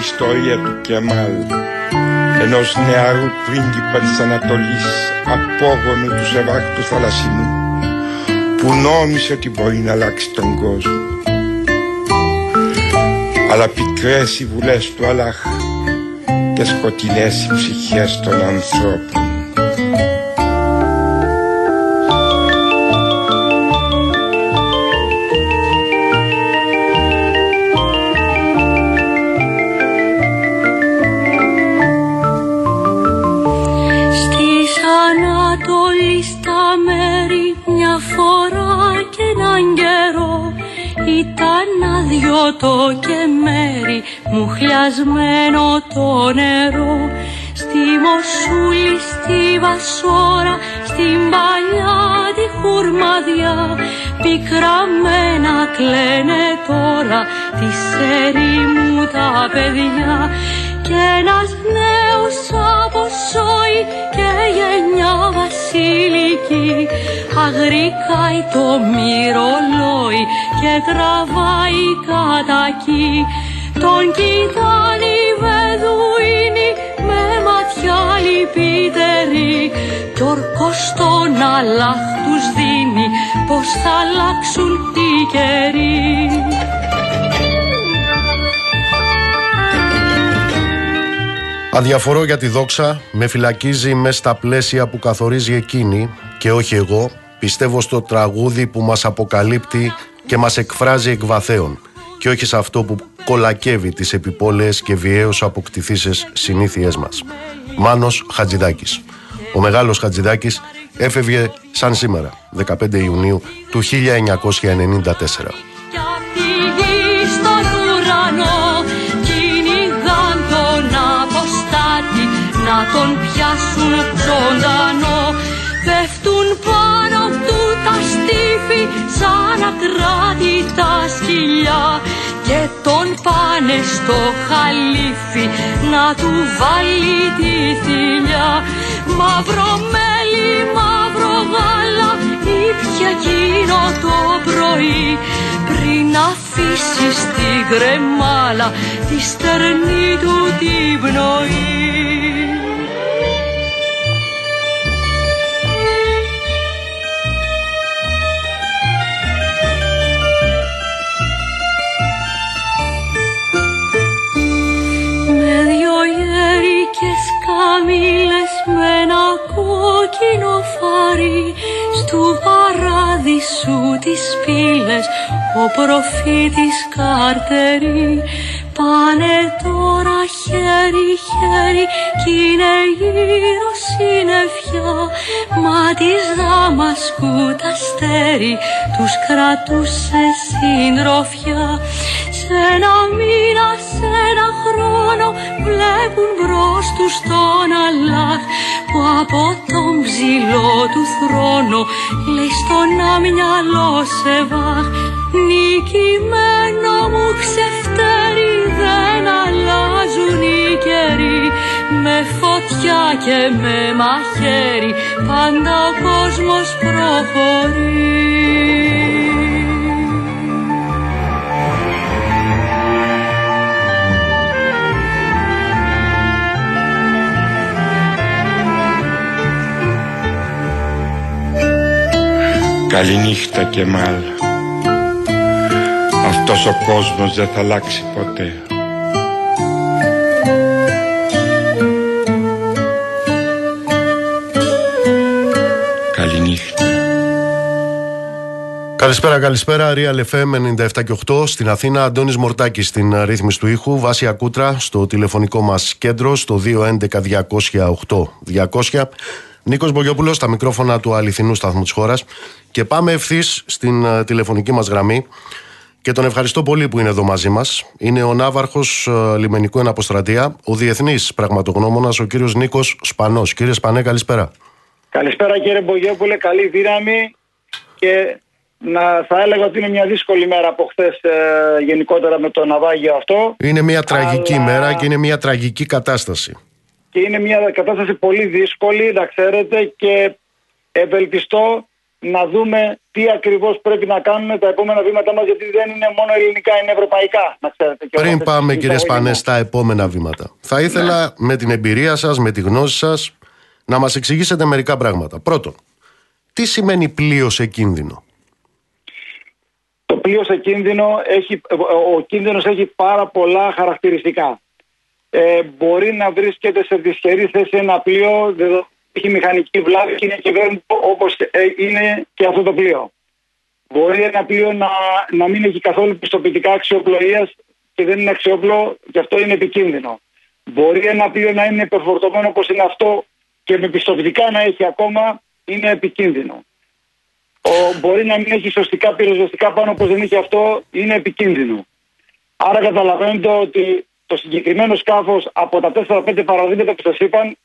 Ακούστε τώρα την ιστορία του Κεμάλ ενός νεαρού πρίγκιπα της Ανατολής απόγονου του Σεβάχτου Θαλασσινού που νόμισε ότι μπορεί να αλλάξει τον κόσμο. Αλλά πικρές οι βουλές του Αλλάχ και σκοτεινές οι ψυχές των ανθρώπων μου χλιασμένο το νερό Στη Μοσούλη, στη Βασόρα, στην παλιά τη χουρμαδιά. Πικραμένα κλαίνε τώρα τη μου τα παιδιά. Κι ένας νέος από και γενιά βασιλική Αγρικάει το μυρολόι και τραβάει κατακί Τον κοιτάνει βεδουίνι με ματιά λυπητερή Κι ορκός τον αλάχ τους δίνει πως θα αλλάξουν τι καιροί Αδιαφορώ για τη δόξα, με φυλακίζει μες στα πλαίσια που καθορίζει εκείνη και όχι εγώ. Πιστεύω στο τραγούδι που μας αποκαλύπτει και μας εκφράζει εκ βαθέων και όχι σε αυτό που κολακεύει τις επιπόλαιες και βιαίως αποκτηθήσεις συνήθειές μας. Μάνος Χατζηδάκης. Ο μεγάλος Χατζηδάκης έφευγε σαν σήμερα, 15 Ιουνίου του 1994. να τον πιάσουν ζωντανό Πέφτουν πάνω του τα στήφη σαν ατράτητα σκυλιά και τον πάνε στο χαλίφι να του βάλει τη θηλιά. Μαύρο μέλι, μαύρο γάλα ήπια εκείνο το πρωί. Πριν αφήσεις στην κρεμάλα τη στερνή του την πνοή κόκκινο φάρι στου παράδεισου τις πύλες ο προφήτης Καρτερή πάνε τώρα χέρι χέρι κι είναι γύρω συννεφιά μα της Δαμασκού τα αστέρι τους κρατούσε συντροφιά. Σε ένα μήνα, σε ένα χρόνο βλέπουν μπρος τους τον Αλλάχ που από τον ψηλό του θρόνο λέει στον αμυαλό σε βάχ νικημένο μου ξεφτέρι δεν αλλάζουν οι καιροί. Με φωτιά και με μαχαίρι πάντα ο κόσμος προχωρεί Καληνύχτα και μάλ Αυτός ο κόσμος δεν θα αλλάξει ποτέ Καληνύχτα Καλησπέρα, καλησπέρα. Real FM 97 και 8 στην Αθήνα. Αντώνης Μορτάκης στην ρύθμιση του ήχου. Βάση Ακούτρα στο τηλεφωνικό μας κέντρο στο 211 200 200. Νίκος Μπογιόπουλος στα μικρόφωνα του αληθινού σταθμού της χώρας. Και πάμε ευθύς στην uh, τηλεφωνική μας γραμμή. Και τον ευχαριστώ πολύ που είναι εδώ μαζί μας. Είναι ο Ναύαρχος uh, Λιμενικού Εναποστρατεία, ο διεθνής πραγματογνώμονας, ο κύριος Νίκος Σπανός. Κύριε Σπανέ, καλησπέρα. Καλησπέρα κύριε Μπογιόπουλε, καλή δύναμη και να, θα έλεγα ότι είναι μια δύσκολη μέρα από χθες ε, γενικότερα με το ναυάγιο αυτό. Είναι μια τραγική μέρα και είναι μια τραγική κατάσταση και είναι μια κατάσταση πολύ δύσκολη, να ξέρετε, και ευελπιστώ να δούμε τι ακριβώς πρέπει να κάνουμε τα επόμενα βήματα μας γιατί δεν είναι μόνο ελληνικά, είναι ευρωπαϊκά να ξέρετε. Και Πριν όπως πάμε εσείς κύριε εισαγωγή Σπανέ μου. στα επόμενα βήματα. Θα ήθελα με την εμπειρία σας, με τη γνώση σας να μας εξηγήσετε μερικά πράγματα. Πρώτον, τι σημαίνει πλοίο σε κίνδυνο; Το πλοίο σε κίνδυνο έχει, ο κίνδυνος έχει πάρα πολλά χαρακτηριστικά. Ε, μπορεί να βρίσκεται σε δυσχερή θέση ένα πλοίο, δεδο- έχει μηχανική βλάβη και είναι κυβέρνητο όπως ε, είναι και αυτό το πλοίο. Μπορεί ένα πλοίο να, να μην έχει καθόλου πιστοποιητικά αξιοπλοείας και δεν είναι αξιόπλο και αυτό είναι επικίνδυνο. Μπορεί ένα πλοίο να είναι υπερφορτωμένο όπως είναι αυτό και με πιστοποιητικά να έχει ακόμα είναι επικίνδυνο. Ο, μπορεί να μην έχει σωστικά πυροσβεστικά πάνω όπως δεν είχε αυτό, είναι επικίνδυνο. Άρα καταλαβαίνετε ότι το συγκεκριμένο σκάφος από τα 4-5 παραδείγματα που σας είπαν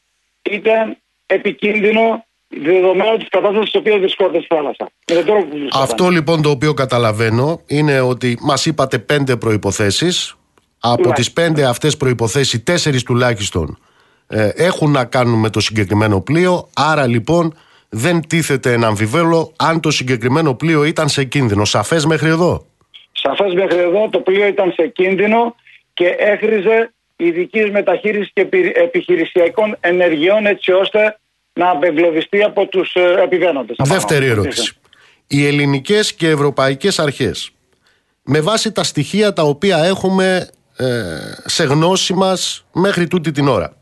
ήταν επικίνδυνο δεδομένου της κατάστασης στην οποίας βρισκόταν στη θάλασσα. Με τον τρόπο που βρισκόταν. Αυτό λοιπόν το οποίο καταλαβαίνω είναι ότι μας είπατε πέντε προϋποθέσεις. Από Τουλάχιστον. τις πέντε αυτές προϋποθέσεις, τέσσερις τουλάχιστον ε, έχουν να κάνουν με το συγκεκριμένο πλοίο. Άρα λοιπόν δεν τίθεται ένα αμφιβέλο αν το συγκεκριμένο πλοίο ήταν σε κίνδυνο. Σαφές μέχρι εδώ; Σαφές μέχρι εδώ το πλοίο ήταν σε κίνδυνο και έχριζε ειδικής μεταχείρισης και επι- επιχειρησιακών ενεργειών έτσι ώστε να απεγκλωβιστεί από τους ε, επιβαίνοντες. Δεύτερη Απάνω. ερώτηση. Οι ελληνικές και ευρωπαϊκές αρχές με βάση τα στοιχεία τα οποία έχουμε ε, σε γνώση μας μέχρι τούτη την ώρα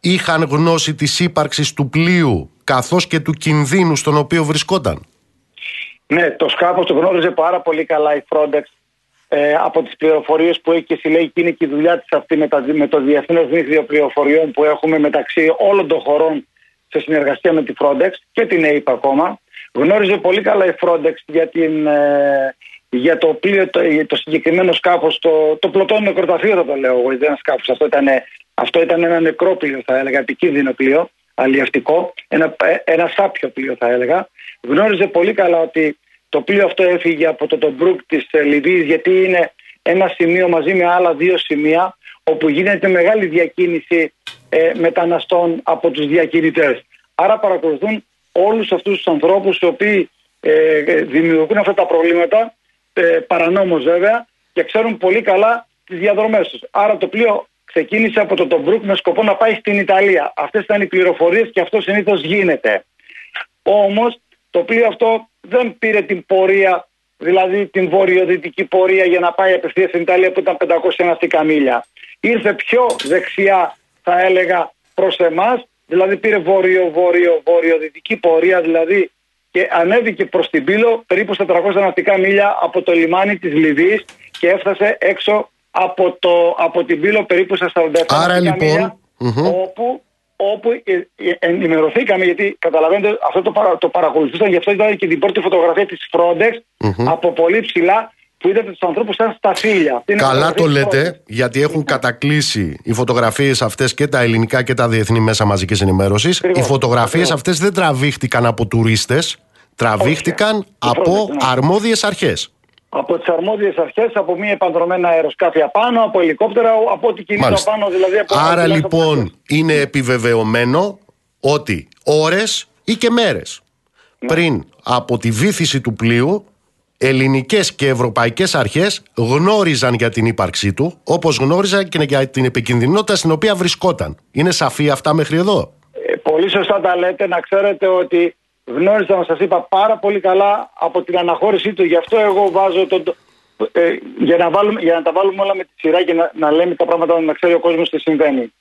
είχαν γνώση της ύπαρξης του πλοίου καθώς και του κινδύνου στον οποίο βρισκόταν; Ναι, το σκάφος το γνώριζε πάρα πολύ καλά η Frontex ε, από τις πληροφορίες που έχει και συλλέγει και είναι και η δουλειά της αυτή με, τα, με το Διεθνές Δίκτυο Πληροφοριών που έχουμε μεταξύ όλων των χωρών σε συνεργασία με τη Frontex και την ΑΕΠ ακόμα. Γνώριζε πολύ καλά η Frontex για, την, ε, για το πλοίο, το, το συγκεκριμένο σκάφος, το, το πλωτό νεκροταφείο θα το λέω εγώ, δεν είναι σκάφος. Αυτό ήταν, αυτό ήταν ένα νεκρό πλοίο θα έλεγα, επικίνδυνο πλοίο, αλλιευτικό, ένα, ένα σάπιο πλοίο θα έλεγα. Γνώριζε πολύ καλά ότι το πλοίο αυτό έφυγε από το Τομπρούκ της ε, Λιβύης γιατί είναι ένα σημείο μαζί με άλλα δύο σημεία όπου γίνεται μεγάλη διακίνηση ε, μεταναστών από τους διακινητές. Άρα παρακολουθούν όλους αυτούς τους ανθρώπους οι οποίοι ε, δημιουργούν αυτά τα προβλήματα ε, παρανόμως βέβαια και ξέρουν πολύ καλά τις διαδρομές τους. Άρα το πλοίο ξεκίνησε από το Τομπρούκ με σκοπό να πάει στην Ιταλία. Αυτές ήταν οι πληροφορίες και αυτό συνήθως γίνεται. Όμως το πλοίο αυτό δεν πήρε την πορεία, δηλαδή την βορειοδυτική πορεία για να πάει απευθείας στην Ιταλία που ήταν 500 ναυτικά μίλια. Ήρθε πιο δεξιά θα έλεγα προς εμάς, δηλαδή πήρε βορειο-βορειο-βορειοδυτική πορεία δηλαδή και ανέβηκε προς την Πύλο περίπου στα 400 ναυτικά μίλια από το λιμάνι της Λιβύης και έφτασε έξω από, το, από την Πύλο περίπου στα 47 Άρα, ναυτικά λοιπόν, μίλια, μμμ. όπου όπου ε, ε, ενημερωθήκαμε γιατί καταλαβαίνετε αυτό το, παρα, το παρακολουθούσαν γι' αυτό ήταν και την πρώτη φωτογραφία της Frontex από πολύ ψηλά που είδατε τους ανθρώπους σαν στα φύλλα. Αυτή είναι η Καλά φωτογραφία το της λέτε, Frontex. γιατί έχουν κατακλείσει οι φωτογραφίες αυτές και τα ελληνικά και τα διεθνή μέσα μαζικής ενημέρωσης. Οι Ακριβώς, φωτογραφίες ακριβώς. αυτές δεν τραβήχτηκαν από τουρίστες, τραβήχτηκαν Όχι, από Frontex, ναι. Αρμόδιες αρχές. Από τις αρμόδιες αρχές, από μη επανδρομένα αεροσκάφια πάνω, από ελικόπτερα, από ό,τι κινείται Μάλιστα. πάνω δηλαδή. Από Άρα από τουλάχιστον από λοιπόν είναι επιβεβαιωμένο ότι ώρες ή και μέρες Ναι. πριν από τη βήθηση του πλοίου ελληνικές και ευρωπαϊκές αρχές γνώριζαν για την ύπαρξή του όπως γνώριζαν και για την επικινδυνότητα στην οποία βρισκόταν. Είναι σαφή αυτά μέχρι εδώ; Ε, πολύ σωστά τα λέτε. Να ξέρετε ότι γνώριζα, σας είπα, πάρα πολύ καλά από την αναχώρησή του. Γι' αυτό εγώ βάζω τον... Ε, για, να βάλουμε, για να τα βάλουμε όλα με τη σειρά και να, να λέμε τα πράγματα να ξέρει ο κόσμος τι συμβαίνει.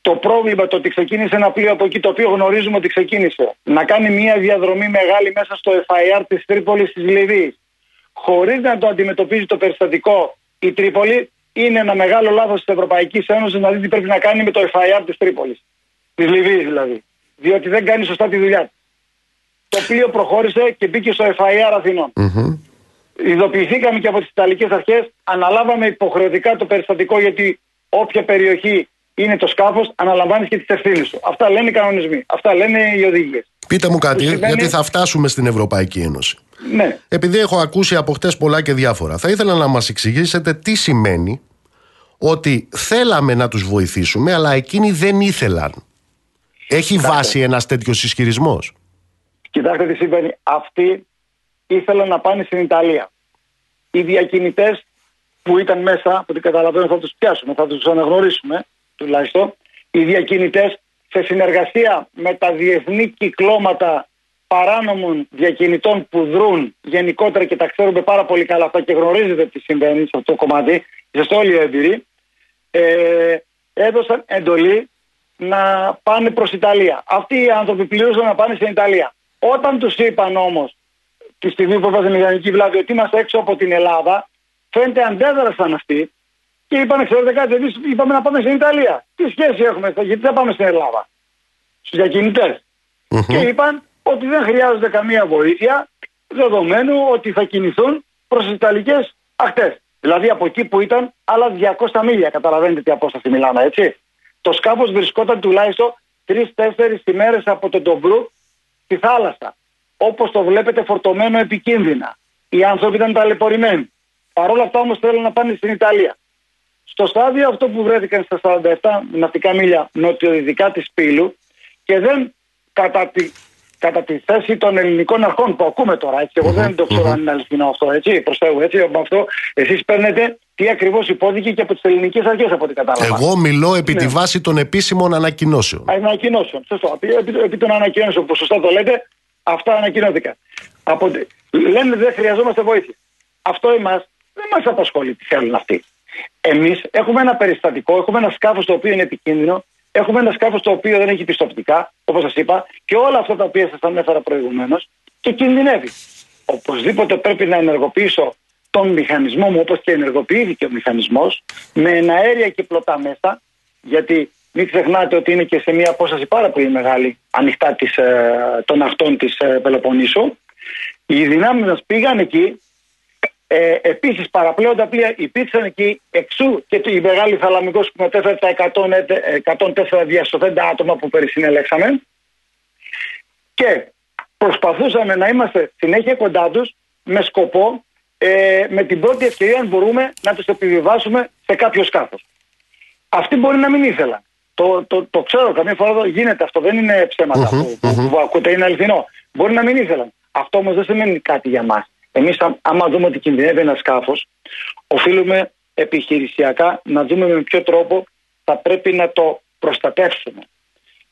Το πρόβλημα το ότι ξεκίνησε ένα πλοίο από εκεί το οποίο γνωρίζουμε ότι ξεκίνησε να κάνει μια διαδρομή μεγάλη μέσα στο FIR της Τρίπολης της Λιβύης χωρίς να το αντιμετωπίζει το περιστατικό η Τρίπολη είναι ένα μεγάλο λάθος της Ευρωπαϊκής Ένωσης να δει τι πρέπει να κάνει με το FIR της Τρίπολης. Της Λιβύης δηλαδή. Διότι δεν κάνει σωστά τη δουλειά του. Το πλοίο προχώρησε και μπήκε στο FIR Αθηνών. Ειδοποιηθήκαμε και από τις Ιταλικές αρχές, αναλάβαμε υποχρεωτικά το περιστατικό γιατί όποια περιοχή είναι το σκάφος, αναλαμβάνεις και τις ευθύνες σου. Αυτά λένε οι κανονισμοί. Αυτά λένε οι οδηγίες. Πείτε μου κάτι, Που σημαίνει- γιατί θα φτάσουμε στην Ευρωπαϊκή Ένωση. Ναι. Επειδή έχω ακούσει από χτες πολλά και διάφορα, θα ήθελα να μας εξηγήσετε τι σημαίνει ότι θέλαμε να τους βοηθήσουμε, αλλά εκείνοι δεν ήθελαν. Έχει βάση ένας τέτοιος ισχυρισμός; Κοιτάξτε τι συμβαίνει. Αυτοί ήθελαν να πάνε στην Ιταλία. Οι διακινητές που ήταν μέσα, από ό,τι καταλαβαίνω θα τους πιάσουμε, θα τους αναγνωρίσουμε τουλάχιστον. Οι διακινητές σε συνεργασία με τα διεθνή κυκλώματα παράνομων διακινητών που δρούν γενικότερα και τα ξέρουμε πάρα πολύ καλά αυτά και γνωρίζετε τι συμβαίνει σε αυτό το κομμάτι, είστε όλοι έμπειροι, ε, έδωσαν εντολή να πάνε προς Ιταλία. Αυτοί οι άνθρωποι πληρούσαν να πάνε στην Ιταλία. Όταν τους είπαν όμως τη στιγμή που έβαζε μηχανική βλάβη ότι είμαστε έξω από την Ελλάδα, φαίνεται αντέδρασαν αυτοί και είπαν, ξέρετε κάτι, εμείς είπαμε να πάμε στην Ιταλία. Τι σχέση έχουμε, γιατί δεν πάμε στην Ελλάδα; Στους διακινητε Και είπαν ότι δεν χρειάζονται καμία βοήθεια, δεδομένου ότι θα κινηθούν προς τις Ιταλικές ακτές. Δηλαδή από εκεί που ήταν άλλα 200 μίλια. Καταλαβαίνετε τι απόσταση μιλάμε, έτσι. Το σκάφος βρισκόταν τουλάχιστον 3-4 ημέρες από τον Ντομπρού στη θάλασσα. Όπως το βλέπετε, φορτωμένο επικίνδυνα. Οι άνθρωποι ήταν ταλαιπωρημένοι. Παρ' όλα αυτά όμως θέλουν να πάνε στην Ιταλία. Στο στάδιο αυτό που βρέθηκαν στα 47 ναυτικά μίλια νοτιοδυτικά της Πύλου και δεν κατά τη, κατά τη θέση των ελληνικών αρχών που ακούμε τώρα. Έτσι. Εγώ δεν το ξέρω αν είναι αληθινό αυτό. Έτσι, προς Θεού, έτσι, από αυτό εσείς παίρνετε τι ακριβώς υπόθηκε και από τις ελληνικές αρχές, από ό,τι κατάλαβα. Εγώ μιλώ επί ναι. τη βάση των επίσημων ανακοινώσεων. Ανακοινώσεων. Σωστό. Επί, επί των ανακοινώσεων που σωστά το λέτε, αυτά ανακοινώθηκαν. Από, λένε δεν χρειαζόμαστε βοήθεια. Αυτό εμάς δεν μας απασχολεί τι θέλουν αυτοί. Εμείς έχουμε ένα περιστατικό, έχουμε ένα σκάφος το οποίο είναι επικίνδυνο, έχουμε ένα σκάφος το οποίο δεν έχει πιστοπτικά, όπως σας είπα, και όλα αυτά τα οποία σας ανέφερα προηγουμένως, και κινδυνεύει. Οπωσδήποτε πρέπει να ενεργοποιήσω τον μηχανισμό μου, όπως και ενεργοποιήθηκε ο μηχανισμός, με εναέρια και πλωτά μέσα, γιατί μην ξεχνάτε ότι είναι και σε μια απόσταση πάρα πολύ μεγάλη ανοιχτά της, ε, των ακτών της ε, Πελοποννήσου. Οι δυνάμεις μας πήγαν εκεί ε, Επίσης, παραπλέοντα πλοία υπήρξαν εκεί εξού και η μεγάλη θαλαμικός που μετέφερε τα 104 διασωθέντα άτομα που περισυνέλεξαμε. Και προσπαθούσαμε να είμαστε συνέχεια κοντά τους με σκοπό ε, με την πρώτη ευκαιρία αν μπορούμε να του επιβιβάσουμε σε κάποιο σκάφος. Αυτοί μπορεί να μην ήθελαν. Το, το, το ξέρω, καμία φορά γίνεται αυτό. Δεν είναι ψέματα που, που, που, ακούτε, είναι αληθινό. Μπορεί να μην ήθελαν. Αυτό όμως δεν σημαίνει κάτι για μας. Εμείς, άμα δούμε ότι κινδυνεύει ένας σκάφος, οφείλουμε επιχειρησιακά να δούμε με ποιο τρόπο θα πρέπει να το προστατεύσουμε.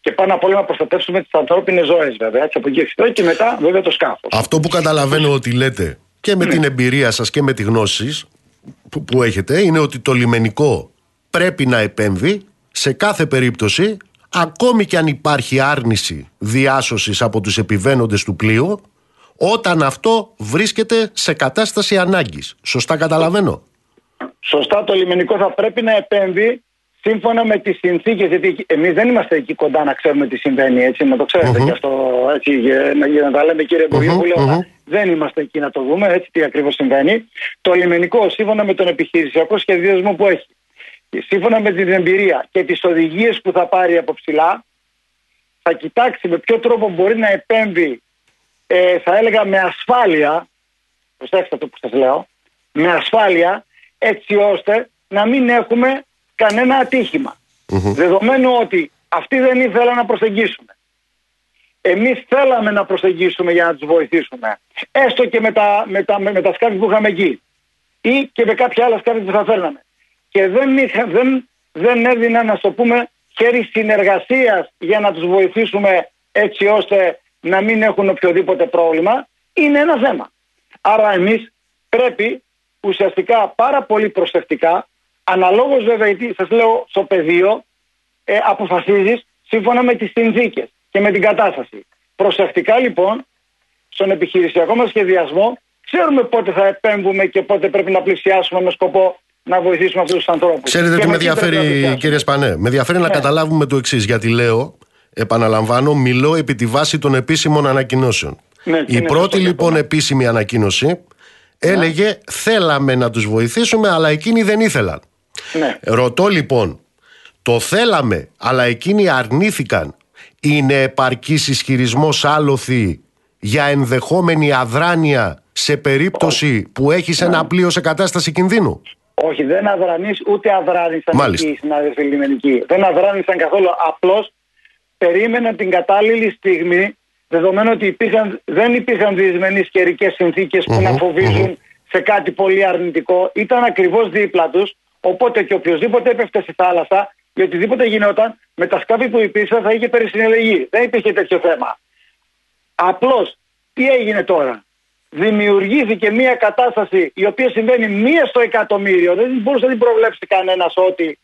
Και πάνω απ' όλα να προστατεύσουμε τις ανθρώπινες ζωές, βέβαια. Έτσι, από εκεί και μετά, βέβαια, το σκάφος. Αυτό που καταλαβαίνω ότι λέτε και με ναι. την εμπειρία σας και με τη γνώση που, που έχετε είναι ότι το λιμενικό πρέπει να επέμβει σε κάθε περίπτωση ακόμη και αν υπάρχει άρνηση διάσωσης από τους επιβαίνοντες του πλοίου όταν αυτό βρίσκεται σε κατάσταση ανάγκης. Σωστά καταλαβαίνω; Σωστά το λιμενικό θα πρέπει να επέμβει σύμφωνα με τις συνθήκες γιατί εμείς δεν είμαστε εκεί κοντά να ξέρουμε τι συμβαίνει έτσι να το ξέρετε uh-huh. και αυτό έτσι για, να τα λέμε κύριε uh-huh, δεν είμαστε εκεί να το δούμε έτσι τι ακριβώς συμβαίνει. Το λιμενικό σύμφωνα με τον επιχειρησιακό σχεδιασμό που έχει σύμφωνα με την εμπειρία και τις οδηγίες που θα πάρει από ψηλά θα κοιτάξει με ποιο τρόπο μπορεί να επέμβει ε, θα έλεγα με ασφάλεια, προσέξτε το που σας λέω, με ασφάλεια έτσι ώστε να μην έχουμε κανένα Δεδομένου ότι αυτοί δεν ήθελαν να προσεγγίσουμε. Εμείς θέλαμε να προσεγγίσουμε για να τους βοηθήσουμε. Έστω και με τα, με τα, με, τα σκάφη που είχαμε εκεί. Ή και με κάποια άλλα σκάφη που θα φέρναμε. Και δεν, είχα, δεν, δεν έδιναν να το πούμε χέρι συνεργασίας για να τους βοηθήσουμε έτσι ώστε να μην έχουν οποιοδήποτε πρόβλημα είναι ένα θέμα. Άρα εμείς πρέπει ουσιαστικά πάρα πολύ προσεκτικά αναλόγως βέβαια γιατί σας λέω στο πεδίο ε, αποφασίζεις σύμφωνα με τις συνθήκες και με την κατάσταση. Προσεκτικά λοιπόν στον επιχειρησιακό μας σχεδιασμό ξέρουμε πότε θα επέμβουμε και πότε πρέπει να πλησιάσουμε με σκοπό να βοηθήσουμε αυτούς τους ανθρώπους. Ξέρετε τι με ενδιαφέρει, κύριε Σπανέ; Με ενδιαφέρει να ναι. καταλάβουμε το εξής. Γιατί λέω Επαναλαμβάνω, μιλώ επί τη βάση των επίσημων ανακοινώσεων. Ναι, Η πρώτη λοιπόν επίσημη ανακοίνωση ναι. έλεγε θέλαμε να τους βοηθήσουμε αλλά εκείνοι δεν ήθελαν. Ναι. Ρωτώ λοιπόν, το θέλαμε αλλά εκείνοι αρνήθηκαν είναι επαρκής ισχυρισμός άλοθη για ενδεχόμενη αδράνεια σε περίπτωση που έχεις ένα ναι. πλοίο σε κατάσταση κινδύνου; Όχι, δεν αδρανείς ούτε αδράνησαν οι συνάδελφοι λιμενικοί. Δεν αδράνησαν καθόλου. Απλώς περίμεναν την κατάλληλη στιγμή, δεδομένου ότι υπήρχαν, δεν υπήρχαν δυσμενείς καιρικές συνθήκες που να φοβίζουν σε κάτι πολύ αρνητικό, ήταν ακριβώς δίπλα τους, οπότε και οποιοδήποτε έπεφτε στη θάλασσα ή οτιδήποτε γινόταν, με τα σκάφη που υπήρξαν θα είχε περισυνελεγεί. Δεν υπήρχε τέτοιο θέμα. Απλώς, τι έγινε τώρα; Δημιουργήθηκε μια κατάσταση η οποία συμβαίνει μία στο εκατομμύριο. Δεν μπορούσε να την προβλέψει κανένας ότι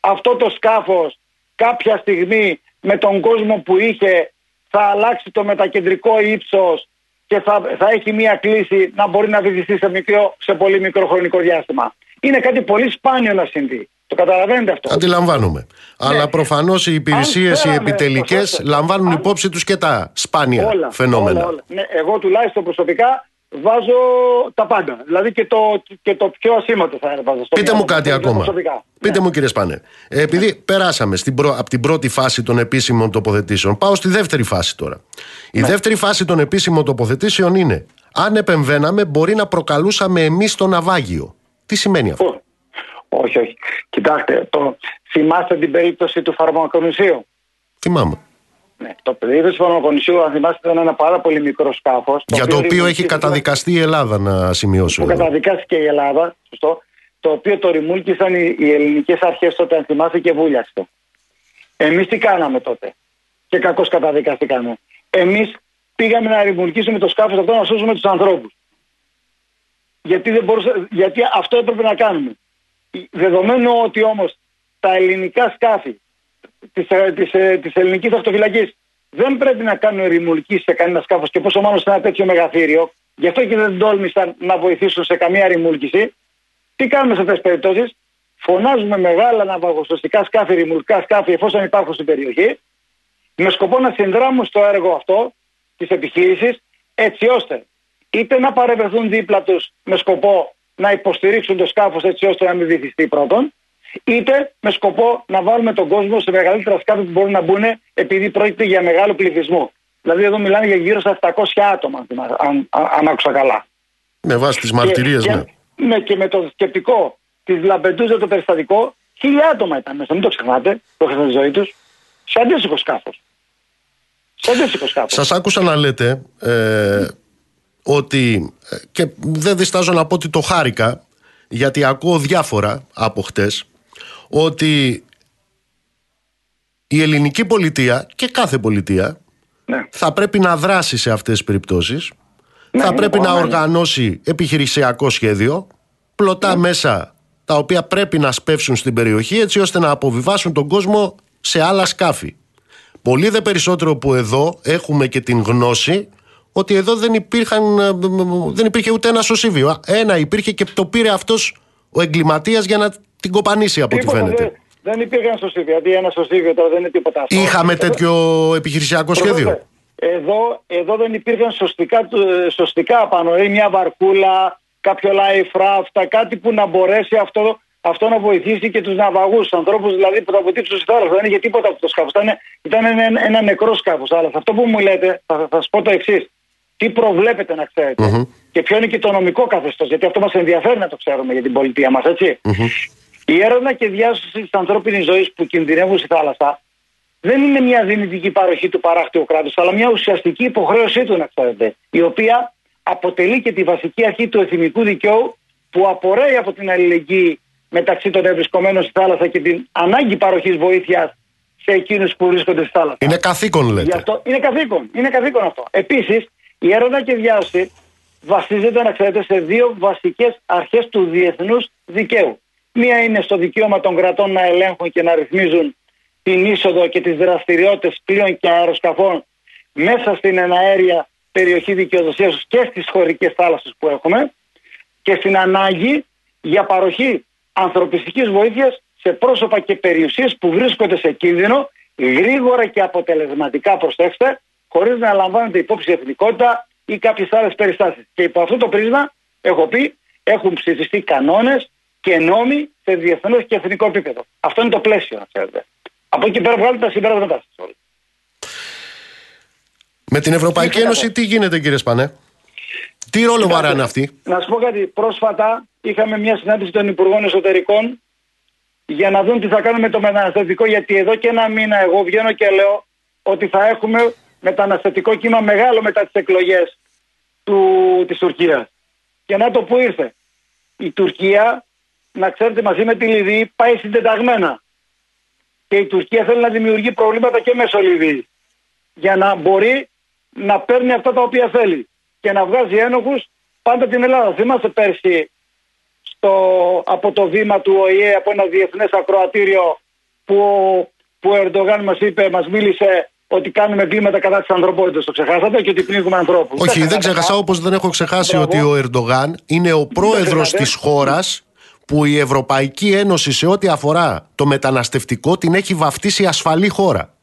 αυτό το σκάφος κάποια στιγμή με τον κόσμο που είχε θα αλλάξει το μετακεντρικό ύψος και θα, θα έχει μία κλίση να μπορεί να βυθιστεί σε, μικρό, σε πολύ μικρό χρονικό διάστημα. Είναι κάτι πολύ σπάνιο να συμβεί. Το καταλαβαίνετε αυτό. Αντιλαμβάνομαι. Ναι. Αλλά προφανώς οι υπηρεσίες, οι επιτελικές λαμβάνουν αν... υπόψη τους και τα σπάνια όλα, φαινόμενα. Όλα, όλα. Ναι, εγώ τουλάχιστον προσωπικά βάζω τα πάντα. Δηλαδή και το, και το πιο ασήμαντο θα έβαζα. Πείτε μου κάτι ακόμα. Πείτε ναι. μου κύριε Σπάνε. Επειδή ναι. περάσαμε στην προ, από την πρώτη φάση των επίσημων τοποθετήσεων, πάω στη δεύτερη φάση τώρα. Η ναι. δεύτερη φάση των επίσημων τοποθετήσεων είναι αν επεμβαίναμε μπορεί να προκαλούσαμε εμείς το ναυάγιο. Τι σημαίνει αυτό; Όχι, όχι. Κοιτάξτε, το... θυμάστε την περίπτωση του φαρμακονισίου. Θυμάμαι. Ναι, το περίπτωση του φαρμακονισίου, αν θυμάστε, ήταν ένα πάρα πολύ μικρό σκάφος. Για το, οποίο έχει καταδικαστεί η Ελλάδα, να σημειώσω. Που καταδικάστηκε η Ελλάδα, σωστό. Το οποίο το ρημούλκησαν οι, οι ελληνικές αρχές τότε, αν θυμάστε, και βούλιαστο. Εμείς τι κάναμε τότε; Και κακώς καταδικαστήκαμε. Εμείς πήγαμε να ρημουλκίσουμε το σκάφος αυτό να σώσουμε τους ανθρώπους. Γιατί, δεν μπορούσα, γιατί αυτό έπρεπε να κάνουμε; Δεδομένου ότι όμως τα ελληνικά σκάφη της, ε, της, ε, της ελληνικής αυτοφυλακής δεν πρέπει να κάνουν ρημουλκή σε κανένα σκάφος και πόσο μάλλον σε ένα τέτοιο μεγαθύριο, γι' αυτό και δεν τόλμησαν να βοηθήσουν σε καμία ρημούλκηση. Τι κάνουμε σε αυτές τις περιπτώσεις, φωνάζουμε μεγάλα ναυαγοστοστικά σκάφη, ρημουλκά σκάφη εφόσον υπάρχουν στην περιοχή, με σκοπό να συνδράμουν στο έργο αυτό της επιχείρησης, έτσι ώστε είτε να παρευρεθούν δίπλα τους με σκοπό να υποστηρίξουν το σκάφος έτσι ώστε να μην βυθιστεί πρώτον, είτε με σκοπό να βάλουμε τον κόσμο σε μεγαλύτερα σκάφη που μπορούν να μπουν επειδή πρόκειται για μεγάλο πληθυσμό. Δηλαδή εδώ μιλάνε για γύρω στα 700 άτομα, αν, αν, άκουσα καλά. Με βάση τις μαρτυρίες, ναι. ναι. Και με το σκεπτικό της Λαμπεντούζα το περιστατικό, χίλια άτομα ήταν μέσα. Μην το ξεχνάτε, που είχαν τη ζωή τους, σε αντίστοιχο σκάφος. Σε αντίστοιχο σκάφος. Σας άκουσα να λέτε ε, ότι ε, και δεν διστάζω να πω ότι το χάρηκα γιατί ακούω διάφορα από χτες ότι η ελληνική πολιτεία και κάθε πολιτεία ναι. θα πρέπει να δράσει σε αυτές τις περιπτώσεις ναι, θα πρέπει να οργανώσει επιχειρησιακό σχέδιο πλωτά μέσα τα οποία πρέπει να σπεύσουν στην περιοχή έτσι ώστε να αποβιβάσουν τον κόσμο σε άλλα σκάφη. Πολύ δε περισσότερο που εδώ έχουμε και την γνώση ότι εδώ δεν, υπήρχαν, ε, δεν υπήρχε ούτε ένα σωσίβιο. Ένα υπήρχε και το πήρε αυτός ο εγκληματίας για να την κοπανίσει από ό,τι φαίνεται. Δεν, δεν υπήρχε ένα σωσίβιο. Γιατί ένα σωσίβιο τώρα δεν είναι τίποτα αυτό. Είχαμε τέτοιο επιχειρησιακό σχέδιο. Εδώ, εδώ δεν υπήρχαν σωστικά, σωστικά πάνω. Ή μια βαρκούλα, κάποιο life raft, κάτι που να μπορέσει αυτό, αυτό να βοηθήσει και τους ναυαγούς, τους ανθρώπους δηλαδή που θα βοηθήσουν στη θάλασσα. Δεν είχε τίποτα από το σκάφος. Ήταν, ήταν ένα, ένα νεκρό σκάφος. Αλλά αυτό που μου λέτε, θα, θα σας πω το εξής τι προβλέπετε να ξέρετε mm-hmm. και ποιο είναι και το νομικό καθεστώς. Γιατί αυτό μας ενδιαφέρει να το ξέρουμε για την πολιτεία μας, έτσι. Mm-hmm. Η έρευνα και διάσωση της ανθρώπινης ζωής που κινδυνεύουν στη θάλασσα δεν είναι μια δυνητική παροχή του παράκτιου κράτους, αλλά μια ουσιαστική υποχρέωσή του, να ξέρετε, η οποία αποτελεί και τη βασική αρχή του εθνικού δικαίου που απορρέει από την αλληλεγγύη μεταξύ των ευρισκομένων στη θάλασσα και την ανάγκη παροχής βοήθειας σε εκείνους που βρίσκονται στη θάλασσα. Είναι καθήκον, λέτε. αυτό, είναι καθήκον. Είναι καθήκον αυτό. Επίσης, η έρευνα και διάσωση βασίζεται, να ξέρετε, σε δύο βασικές αρχές του διεθνούς δικαίου. Μία είναι στο δικαίωμα των κρατών να ελέγχουν και να ρυθμίζουν την είσοδο και τις δραστηριότητες πλοίων και αεροσκαφών μέσα στην εναέρια περιοχή δικαιοδοσίας και στις χωρικές θάλασσες που έχουμε και στην ανάγκη για παροχή ανθρωπιστικής βοήθειας σε πρόσωπα και περιουσίες που βρίσκονται σε κίνδυνο γρήγορα και αποτελεσματικά, προσέξτε, χωρίς να λαμβάνεται υπόψη η εθνικότητα ή κάποιες άλλες περιστάσεις. Και υπό αυτό το πρίσμα, έχω πει, έχουν ψηφιστεί κανόνες και νόμοι σε διεθνέ και εθνικό επίπεδο. Αυτό είναι το πλαίσιο, να ξέρετε. Από εκεί πέρα βγάλετε τα συμπεράσματά σας όλοι. Με την Ευρωπαϊκή Ένωση τι γίνεται κύριε Σπανέ; Τι ρόλο βαράνε αυτοί; Να σου πω κάτι. Πρόσφατα είχαμε μια συνάντηση των Υπουργών Εσωτερικών για να δουν τι θα κάνουμε με το μεταναστευτικό γιατί εδώ και ένα μήνα εγώ βγαίνω και λέω ότι θα έχουμε μεταναστευτικό κύμα μεγάλο μετά τις εκλογές του, της Τουρκίας. Και να το που ήρθε. Η Τουρκία, να ξέρετε μαζί με τη Λιβύη, πάει συντεταγμένα. Και η Τουρκία θέλει να δημιουργεί προβλήματα και μέσω Λιβύης. Για να μπορεί να παίρνει αυτά τα οποία θέλει. Και να βγάζει ένοχους πάντα την Ελλάδα. Θυμάστε πέρσι στο, από το βήμα του ΟΗΕ, από ένα διεθνές ακροατήριο που, που ο Ερντογάν μας είπε, μας μίλησε ότι κάνουμε κλίματα κατά της ανθρωπότητας. Το ξεχάσατε και ότι πνίγουμε ανθρώπους. Όχι, δεν ξέχασα όπως δεν έχω ξεχάσει ότι ο Ερντογάν είναι ο πρόεδρος της χώρας που η Ευρωπαϊκή Ένωση σε ό,τι αφορά το μεταναστευτικό την έχει βαφτίσει ασφαλή χώρα.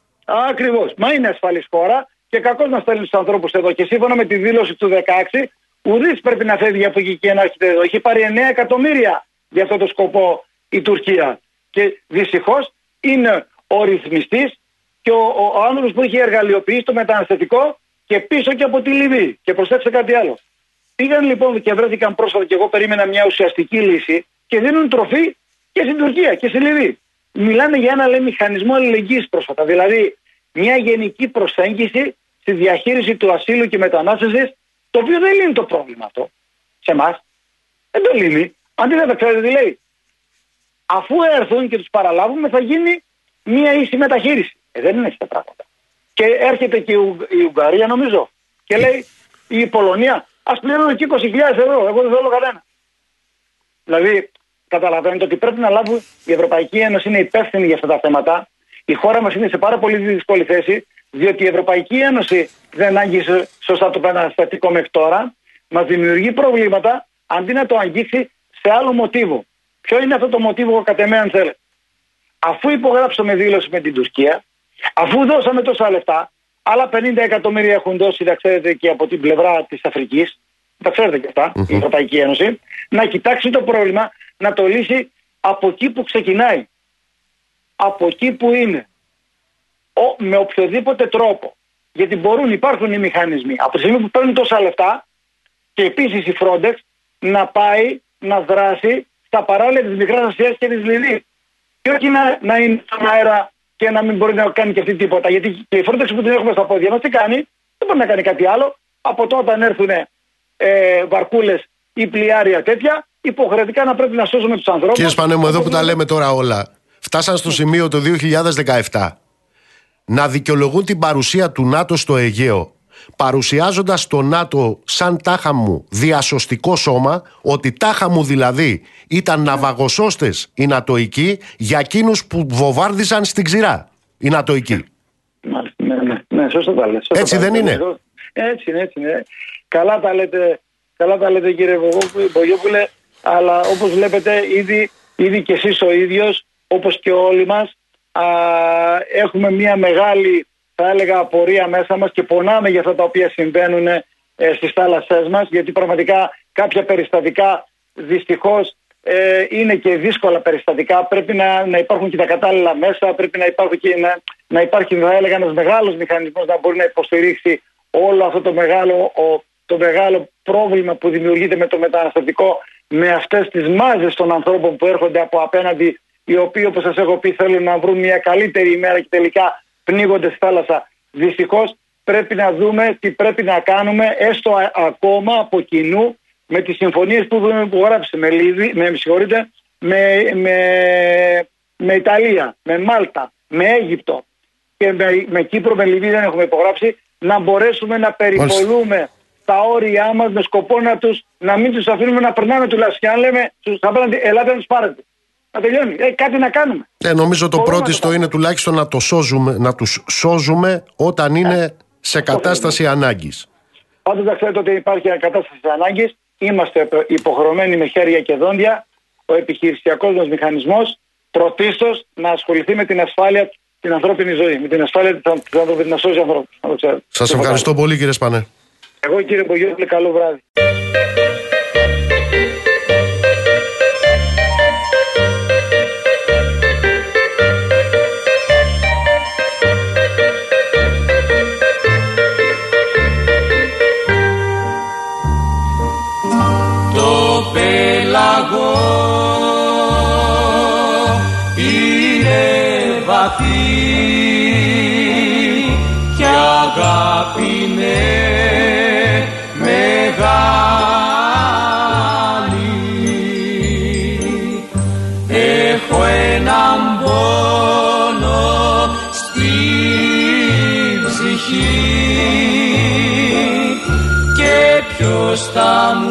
Ακριβώς. Μα είναι ασφαλής χώρα και κακώ να στέλνει τους ανθρώπους εδώ. Και σύμφωνα με τη δήλωση του 16, ουδής πρέπει να φεύγει από εκεί και να έρχεται εδώ. Έχει πάρει 9 εκατομμύρια για αυτό το σκοπό η Τουρκία. Και δυστυχώς είναι ο ρυθμιστής και ο, ο, άνθρωπος που είχε εργαλειοποιήσει το μεταναστευτικό και πίσω και από τη Λιβύη. Και προσθέτω κάτι άλλο. Πήγαν λοιπόν και βρέθηκαν πρόσφατα και εγώ περίμενα μια ουσιαστική λύση και δίνουν τροφή και στην Τουρκία και στη Λιβύη. Μιλάνε για ένα λέει, μηχανισμό αλληλεγγύης πρόσφατα. Δηλαδή μια γενική προσέγγιση στη διαχείριση του ασύλου και μετανάστευσης, το οποίο δεν λύνει το πρόβλημα αυτό σε εμάς. Δεν το λύνει. Αντίθετα, ξέρετε τι λέει. Αφού έρθουν και τους παραλάβουμε, θα γίνει μια ίση μεταχείριση. Ε, δεν είναι έτσι τα πράγματα. Και έρχεται και η, Ουγγαρία, νομίζω, και λέει η Πολωνία, ας πληρώνουν εκεί 20.000 ευρώ. Εγώ δεν θέλω κανένα. Δηλαδή, καταλαβαίνετε ότι πρέπει να λάβουν η Ευρωπαϊκή Ένωση είναι υπεύθυνη για αυτά τα θέματα. Η χώρα μας είναι σε πάρα πολύ δύσκολη θέση, διότι η Ευρωπαϊκή Ένωση δεν άγγισε σωστά το επαναστατικό μέχρι τώρα. Μας δημιουργεί προβλήματα αντί να το αγγίξει σε άλλο μοτίβο. Ποιο είναι αυτό το μοτίβο, κατά εμένα, αν θέλετε. Αφού υπογράψαμε δήλωση με την Τουρκία, Αφού δώσαμε τόσα λεφτά, άλλα 50 εκατομμύρια έχουν δώσει, τα ξέρετε, και από την πλευρά της Αφρικής, τα ξέρετε και αυτα η Ευρωπαϊκή Ένωση, να κοιτάξει το πρόβλημα, να το λύσει από εκεί που ξεκινάει. Από εκεί που είναι. Ο, με οποιοδήποτε τρόπο. Γιατί μπορούν, υπάρχουν οι μηχανισμοί. Από τη στιγμή που παίρνουν τόσα λεφτά και επίσης η Frontex να πάει να δράσει στα παράλια της Μικράς Ασίας και της Λιβύης. Και όχι να, να είναι στον αέρα και να μην μπορεί να κάνει και αυτή τίποτα. Γιατί και η φρόντιση που την έχουμε στα πόδια μας τι κάνει, δεν μπορεί να κάνει κάτι άλλο. Από τότε όταν έρθουν ε, βαρκούλες ή πλοιάρια τέτοια, υποχρεωτικά να πρέπει να σώσουμε τους ανθρώπους. Κύριε Σπανέμου, εδώ που τα λέμε τώρα όλα, φτάσαν στο σημείο το 2017 να δικαιολογούν την παρουσία του ΝΑΤΟ στο Αιγαίο παρουσιάζοντας το ΝΑΤΟ σαν τάχα μου διασωστικό σώμα, ότι τάχα μου δηλαδή ήταν ναυαγοσώστες οι Νατοικοί για εκείνους που βοβάρδιζαν στην ξηρά οι Νατοικοί. Ναι, ναι, ναι, σωστά τα λέτε. Έτσι δεν είναι; Έτσι είναι, έτσι είναι. Καλά τα λέτε, καλά τα λέτε κύριε Μπογιόπουλε, αλλά όπως βλέπετε ήδη, ήδη και εσείς ο ίδιος, όπως και όλοι μας, α, έχουμε μια μεγάλη θα έλεγα απορία μέσα μας και πονάμε για αυτά τα οποία συμβαίνουν ε, στις θάλασσές μας γιατί πραγματικά κάποια περιστατικά δυστυχώς ε, είναι και δύσκολα περιστατικά. Πρέπει να, να υπάρχουν και τα κατάλληλα μέσα πρέπει να υπάρχει, και να, να υπάρχει θα έλεγα ένας μεγάλος μηχανισμός να μπορεί να υποστηρίξει όλο αυτό το μεγάλο, το μεγάλο πρόβλημα που δημιουργείται με το μεταναστευτικό με αυτές τις μάζες των ανθρώπων που έρχονται από απέναντι οι οποίοι όπως σας έχω πει θέλουν να βρουν μια καλύτερη ημέρα και τελικά πνίγονται στη θάλασσα. Δυστυχώς πρέπει να δούμε τι πρέπει να κάνουμε έστω ακόμα από κοινού με τις συμφωνίες που έχουμε υπογράψει με, Λίβη, με, με, με, με Ιταλία, με Μάλτα, με Αίγυπτο και με, με Κύπρο, με Λιβύη δεν έχουμε υπογράψει να μπορέσουμε να περιπολούμε τα όρια μας με σκοπό να, τους, να μην τους αφήνουμε να περνάμε τουλάχιστον. Και αν λέμε τους απέναντι ελάτε να τους πάρετε να τελειώνει. Ε, κάτι να κάνουμε. Ε, νομίζω το πρώτο είναι τουλάχιστον να, το σώζουμε, να τους σώζουμε όταν είναι ε, σε κατάσταση ανάγκης. Πάντως να ξέρετε ότι υπάρχει κατάσταση ανάγκης. Είμαστε υποχρεωμένοι με χέρια και δόντια. Ο επιχειρησιακός μας μηχανισμός πρωτίστως να ασχοληθεί με την ασφάλεια την ανθρώπινη ζωή, με την ασφάλεια της ανθρώπινης να σώζει ανθρώπους. Σας ευχαριστώ πολύ κύριε Σπανέ. Εγώ κύριε Μπογιώπλη, καλό βράδυ. Μπροστά μου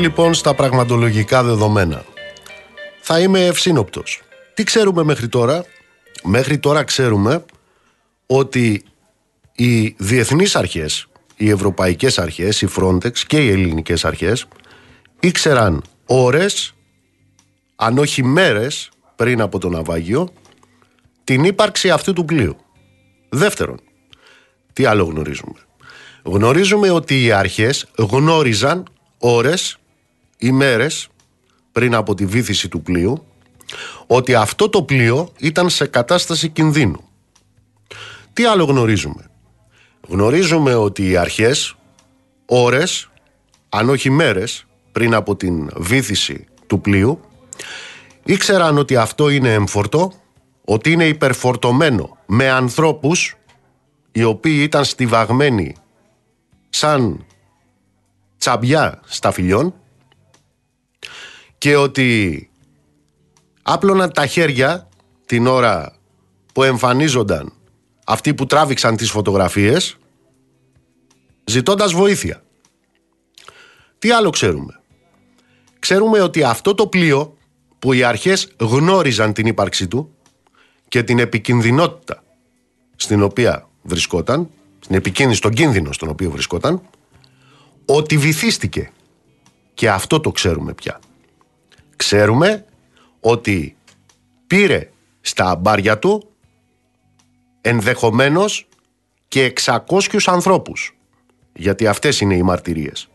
λοιπόν στα πραγματολογικά δεδομένα. Θα είμαι ευσύνοπτος. Τι ξέρουμε μέχρι τώρα; Μέχρι τώρα ξέρουμε ότι οι διεθνείς αρχές, οι ευρωπαϊκές αρχές, οι Frontex και οι ελληνικές αρχές ήξεραν ώρες, αν όχι μέρες πριν από το ναυάγιο, την ύπαρξη αυτού του πλοίου. Δεύτερον, τι άλλο γνωρίζουμε; Γνωρίζουμε ότι οι αρχές γνώριζαν ώρες, ημέρες πριν από τη βήθηση του πλοίου ότι αυτό το πλοίο ήταν σε κατάσταση κινδύνου. Τι άλλο γνωρίζουμε; Γνωρίζουμε ότι οι αρχές ώρες, αν όχι μέρες πριν από την βήθηση του πλοίου ήξεραν ότι αυτό είναι έμφορτο, ότι είναι υπερφορτωμένο με ανθρώπους οι οποίοι ήταν στιβαγμένοι σαν τσαμπιά στα φιλιών και ότι άπλωναν τα χέρια την ώρα που εμφανίζονταν αυτοί που τράβηξαν τις φωτογραφίες ζητώντας βοήθεια. Τι άλλο ξέρουμε; Ξέρουμε ότι αυτό το πλοίο που οι αρχές γνώριζαν την ύπαρξή του και την επικινδυνότητα στην οποία βρισκόταν, στην επικίνδυνη, στον κίνδυνο στον οποίο βρισκόταν, ότι βυθίστηκε. Και αυτό το ξέρουμε πια. Ξέρουμε ότι πήρε στα μπάρια του ενδεχομένως και 600 ανθρώπους. Γιατί αυτές είναι οι μαρτυρίες.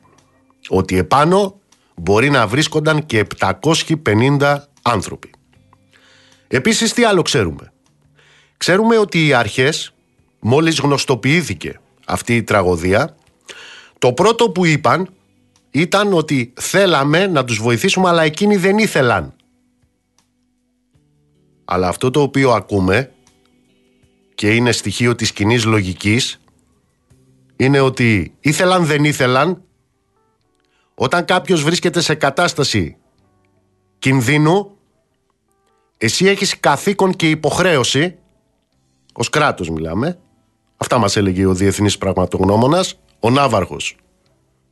Ότι επάνω μπορεί να βρίσκονταν και 750 άνθρωποι. Επίσης τι άλλο ξέρουμε; Ξέρουμε ότι οι αρχές μόλις γνωστοποιήθηκε αυτή η τραγωδία το πρώτο που είπαν ήταν ότι θέλαμε να τους βοηθήσουμε αλλά εκείνοι δεν ήθελαν. Αλλά αυτό το οποίο ακούμε και είναι στοιχείο της κοινής λογικής είναι ότι ήθελαν δεν ήθελαν όταν κάποιος βρίσκεται σε κατάσταση κινδύνου εσύ έχεις καθήκον και υποχρέωση ως κράτος μιλάμε αυτά μας έλεγε ο διεθνής πραγματογνώμονας ο Ναύαρχος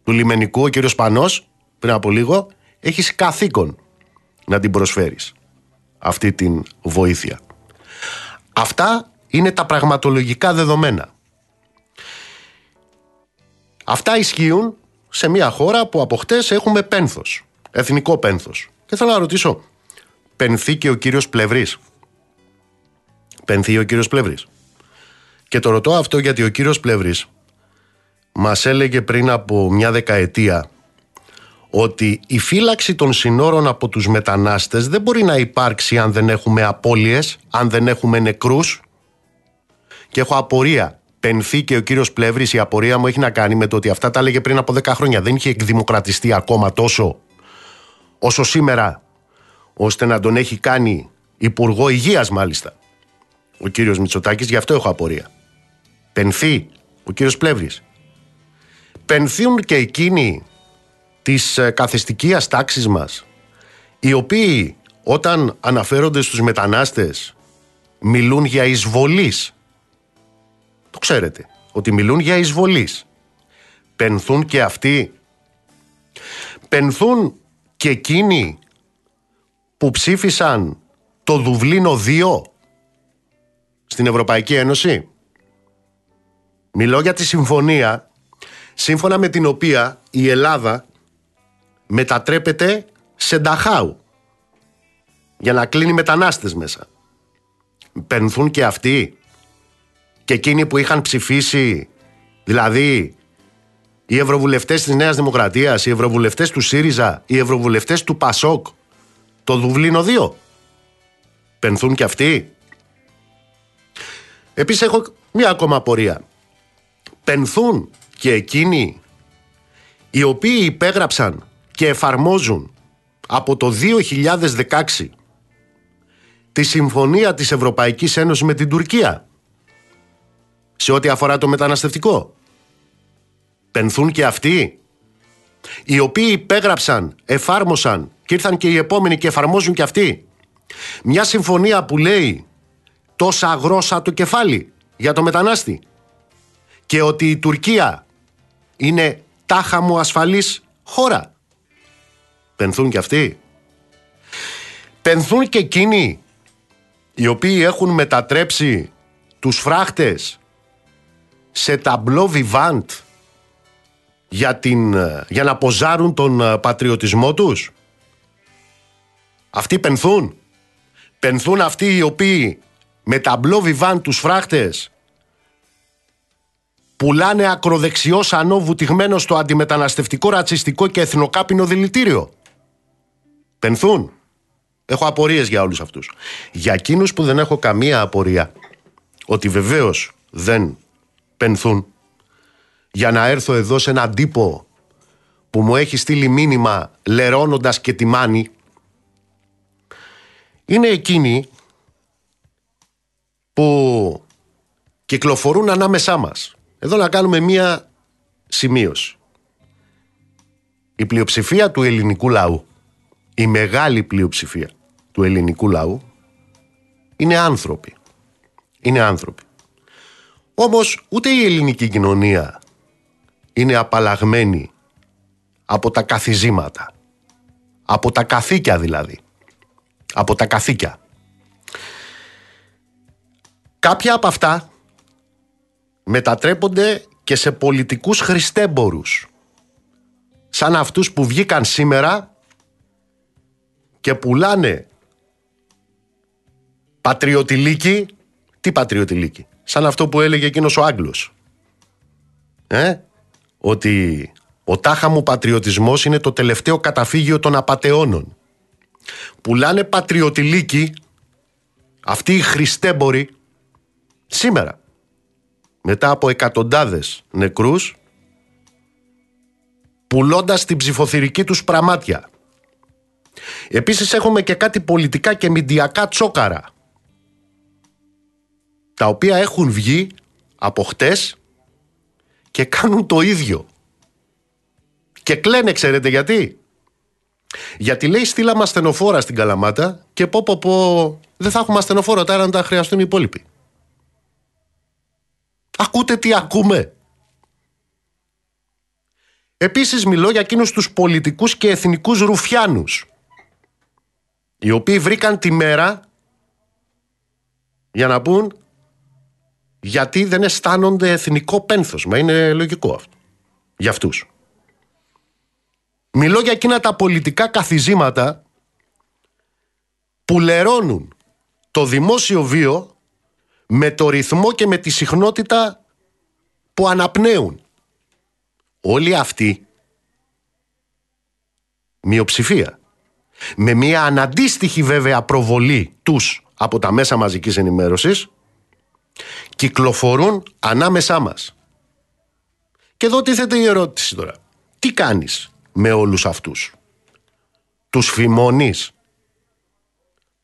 του λιμενικού ο κύριος Πανός πριν από λίγο έχεις καθήκον να την προσφέρεις αυτή την βοήθεια αυτά είναι τα πραγματολογικά δεδομένα Αυτά ισχύουν σε μια χώρα που από χτες έχουμε πένθος, εθνικό πένθος. Και θέλω να ρωτήσω, πενθεί και ο κύριος Πλευρής; Πενθεί ο κύριος Πλευρής. Και το ρωτώ αυτό γιατί ο κύριος Πλευρής μας έλεγε πριν από μια δεκαετία ότι η φύλαξη των συνόρων από τους μετανάστες δεν μπορεί να υπάρξει αν δεν έχουμε απώλειες, αν δεν έχουμε νεκρούς. Και έχω απορία πενθεί και ο κύριος Πλεύρης, η απορία μου έχει να κάνει με το ότι αυτά τα έλεγε πριν από 10 χρόνια. Δεν είχε εκδημοκρατιστεί ακόμα τόσο όσο σήμερα, ώστε να τον έχει κάνει υπουργό υγείας, μάλιστα. Ο κύριος Μητσοτάκης, γι' αυτό έχω απορία. Πενθεί ο κύριος Πλεύρης. Πενθούν και εκείνοι της ε, καθεστική τάξης μας, οι οποίοι όταν αναφέρονται στους μετανάστες μιλούν για εισβολής το ξέρετε. Ότι μιλούν για εισβολής. Πενθούν και αυτοί. Πενθούν και εκείνοι που ψήφισαν το Δουβλίνο 2 στην Ευρωπαϊκή Ένωση. Μιλώ για τη συμφωνία σύμφωνα με την οποία η Ελλάδα μετατρέπεται σε Νταχάου για να κλείνει μετανάστες μέσα. Πενθούν και αυτοί και εκείνοι που είχαν ψηφίσει, δηλαδή οι ευρωβουλευτές της Νέας Δημοκρατίας, οι ευρωβουλευτές του ΣΥΡΙΖΑ, οι ευρωβουλευτές του ΠΑΣΟΚ, το Δουβλίνο 2. Πενθούν και αυτοί. Επίσης έχω μία ακόμα απορία. Πενθούν και εκείνοι οι οποίοι υπέγραψαν και εφαρμόζουν από το 2016 τη συμφωνία της Ευρωπαϊκής Ένωσης με την Τουρκία σε ό,τι αφορά το μεταναστευτικό. Πενθούν και αυτοί οι οποίοι υπέγραψαν, εφάρμοσαν και ήρθαν και οι επόμενοι και εφαρμόζουν και αυτοί. Μια συμφωνία που λέει τόσα γρόσα το κεφάλι για το μετανάστη και ότι η Τουρκία είναι τάχα μου ασφαλής χώρα. Πενθούν και αυτοί. Πενθούν και εκείνοι οι οποίοι έχουν μετατρέψει τους φράχτες σε ταμπλό βιβάντ για, την, για να ποζάρουν τον ε, πατριωτισμό τους. Αυτοί πενθούν. Πενθούν αυτοί οι οποίοι με ταμπλό βιβάντ τους φράχτες πουλάνε ακροδεξιός σανό βουτυγμένο στο αντιμεταναστευτικό, ρατσιστικό και εθνοκάπινο δηλητήριο. Πενθούν. Έχω απορίες για όλους αυτούς. Για εκείνους που δεν έχω καμία απορία ότι βεβαίως δεν πενθούν για να έρθω εδώ σε έναν τύπο που μου έχει στείλει μήνυμα λερώνοντας και τιμάνι είναι εκείνοι που κυκλοφορούν ανάμεσά μας. Εδώ να κάνουμε μία σημείωση. Η πλειοψηφία του ελληνικού λαού, η μεγάλη πλειοψηφία του ελληνικού λαού είναι άνθρωποι. Είναι άνθρωποι. Όμως ούτε η ελληνική κοινωνία είναι απαλλαγμένη από τα καθιζήματα. Από τα καθήκια δηλαδή. Από τα καθήκια. Κάποια από αυτά μετατρέπονται και σε πολιτικούς χριστέμπορους. Σαν αυτούς που βγήκαν σήμερα και πουλάνε πατριωτηλίκη. Τι πατριωτηλίκη; Σαν αυτό που έλεγε εκείνος ο Άγγλος. Ε; Ότι ο τάχα μου πατριωτισμός είναι το τελευταίο καταφύγιο των απατεώνων. Πουλάνε πατριωτηλίκη αυτοί οι χριστέμποροι σήμερα μετά από εκατοντάδες νεκρούς πουλώντας την ψηφοθυρική τους πραμάτια. Επίσης έχουμε και κάτι πολιτικά και μηντιακά τσόκαρα τα οποία έχουν βγει από χτες και κάνουν το ίδιο. Και κλαίνε, ξέρετε γιατί; Γιατί λέει στείλαμε ασθενοφόρα στην Καλαμάτα και πω πω πω δεν θα έχουμε ασθενοφόρα τώρα να τα χρειαστούν οι υπόλοιποι. Ακούτε τι ακούμε. Επίσης μιλώ για εκείνους τους πολιτικούς και εθνικούς ρουφιάνους οι οποίοι βρήκαν τη μέρα για να πούν γιατί δεν αισθάνονται εθνικό πένθος. Μα είναι λογικό αυτό. Για αυτούς. Μιλώ για εκείνα τα πολιτικά καθιζήματα που λερώνουν το δημόσιο βίο με το ρυθμό και με τη συχνότητα που αναπνέουν. Όλοι αυτοί, μειοψηφία, με μια αναντίστοιχη βέβαια προβολή τους από τα μέσα μαζικής ενημέρωσης, κυκλοφορούν ανάμεσά μας. Και εδώ τίθεται η ερώτηση τώρα. Τι κάνεις με όλους αυτούς; Τους φημώνεις;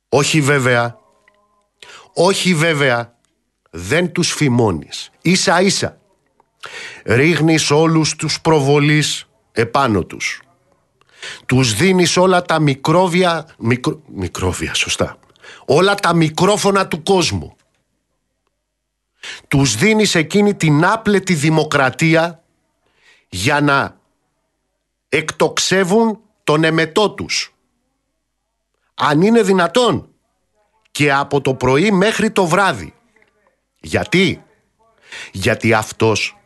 Όχι βέβαια. Όχι βέβαια. Δεν τους φημώνεις. Ίσα ίσα. Ρίχνεις όλους τους προβολείς επάνω τους. Τους δίνεις όλα τα μικρόβια... Μικρο, μικρόβια, σωστά. Όλα τα μικρόφωνα του κόσμου. Τους δίνεις εκείνη την άπλετη δημοκρατία για να εκτοξεύουν τον εμετό τους. Αν είναι δυνατόν και από το πρωί μέχρι το βράδυ. Γιατί; Γιατί αυτός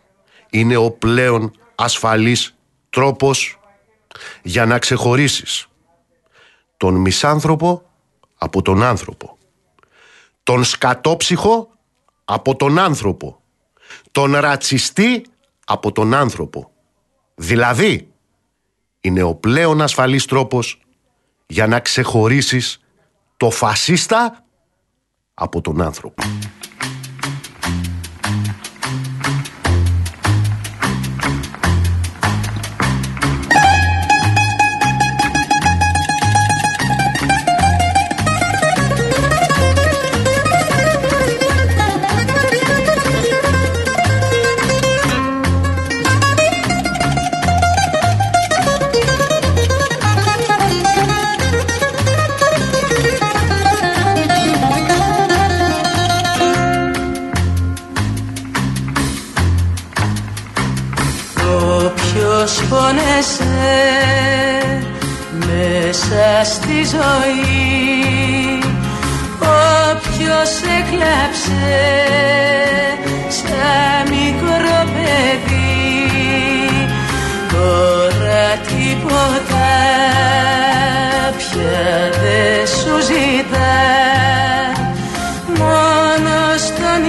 είναι ο πλέον ασφαλής τρόπος για να ξεχωρίσεις τον μισάνθρωπο από τον άνθρωπο. Τον σκατόψυχο από τον άνθρωπο. Τον ρατσιστή από τον άνθρωπο. Δηλαδή, είναι ο πλέον ασφαλής τρόπος για να ξεχωρίσεις το φασίστα από τον άνθρωπο. Μέσα στη ζωή. Όποιος έκλαψε σαν μικρό παιδί Τώρα τίποτα πια δεν σου ζητά. Μόνος στον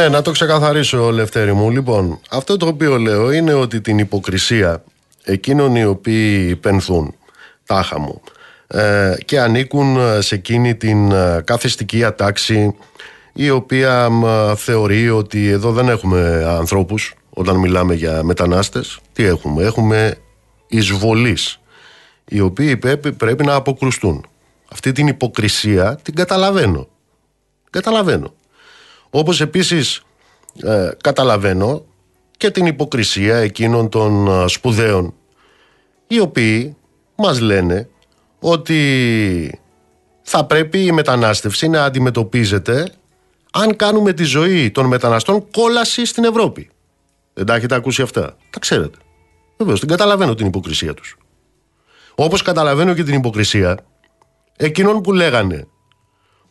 Ναι, να το ξεκαθαρίσω, Λευτέρη μου. Λοιπόν, αυτό το οποίο λέω είναι ότι την υποκρισία εκείνων οι οποίοι πενθούν, τάχα μου, ε, και ανήκουν σε εκείνη την ε, καθεστική ατάξη η οποία θεωρεί ότι εδώ δεν έχουμε ανθρώπους όταν μιλάμε για μετανάστες. Τι έχουμε, έχουμε εισβολείς οι οποίοι πρέπει, πρέπει να αποκρουστούν. Αυτή την υποκρισία την καταλαβαίνω. Καταλαβαίνω. Όπως επίσης ε, καταλαβαίνω και την υποκρισία εκείνων των ε, σπουδαίων οι οποίοι μας λένε ότι θα πρέπει η μετανάστευση να αντιμετωπίζεται αν κάνουμε τη ζωή των μεταναστών κόλαση στην Ευρώπη. Δεν τα έχετε ακούσει αυτά. Τα ξέρετε. Βεβαίως, την καταλαβαίνω την υποκρισία τους. Όπως καταλαβαίνω και την υποκρισία εκείνων που λέγανε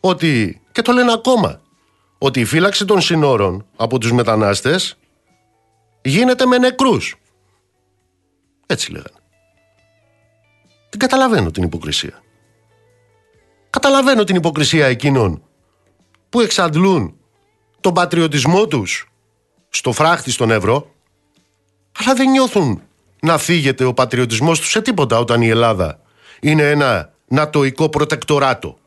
ότι, και το λένε ακόμα, ότι η φύλαξη των συνόρων από τους μετανάστες γίνεται με νεκρούς. Έτσι λέγανε. Την καταλαβαίνω την υποκρισία. Καταλαβαίνω την υποκρισία εκείνων που εξαντλούν τον πατριωτισμό τους στο φράχτη στον Εύρο αλλά δεν νιώθουν να φύγεται ο πατριωτισμός τους σε τίποτα όταν η Ελλάδα είναι ένα νατοϊκό προτεκτοράτο.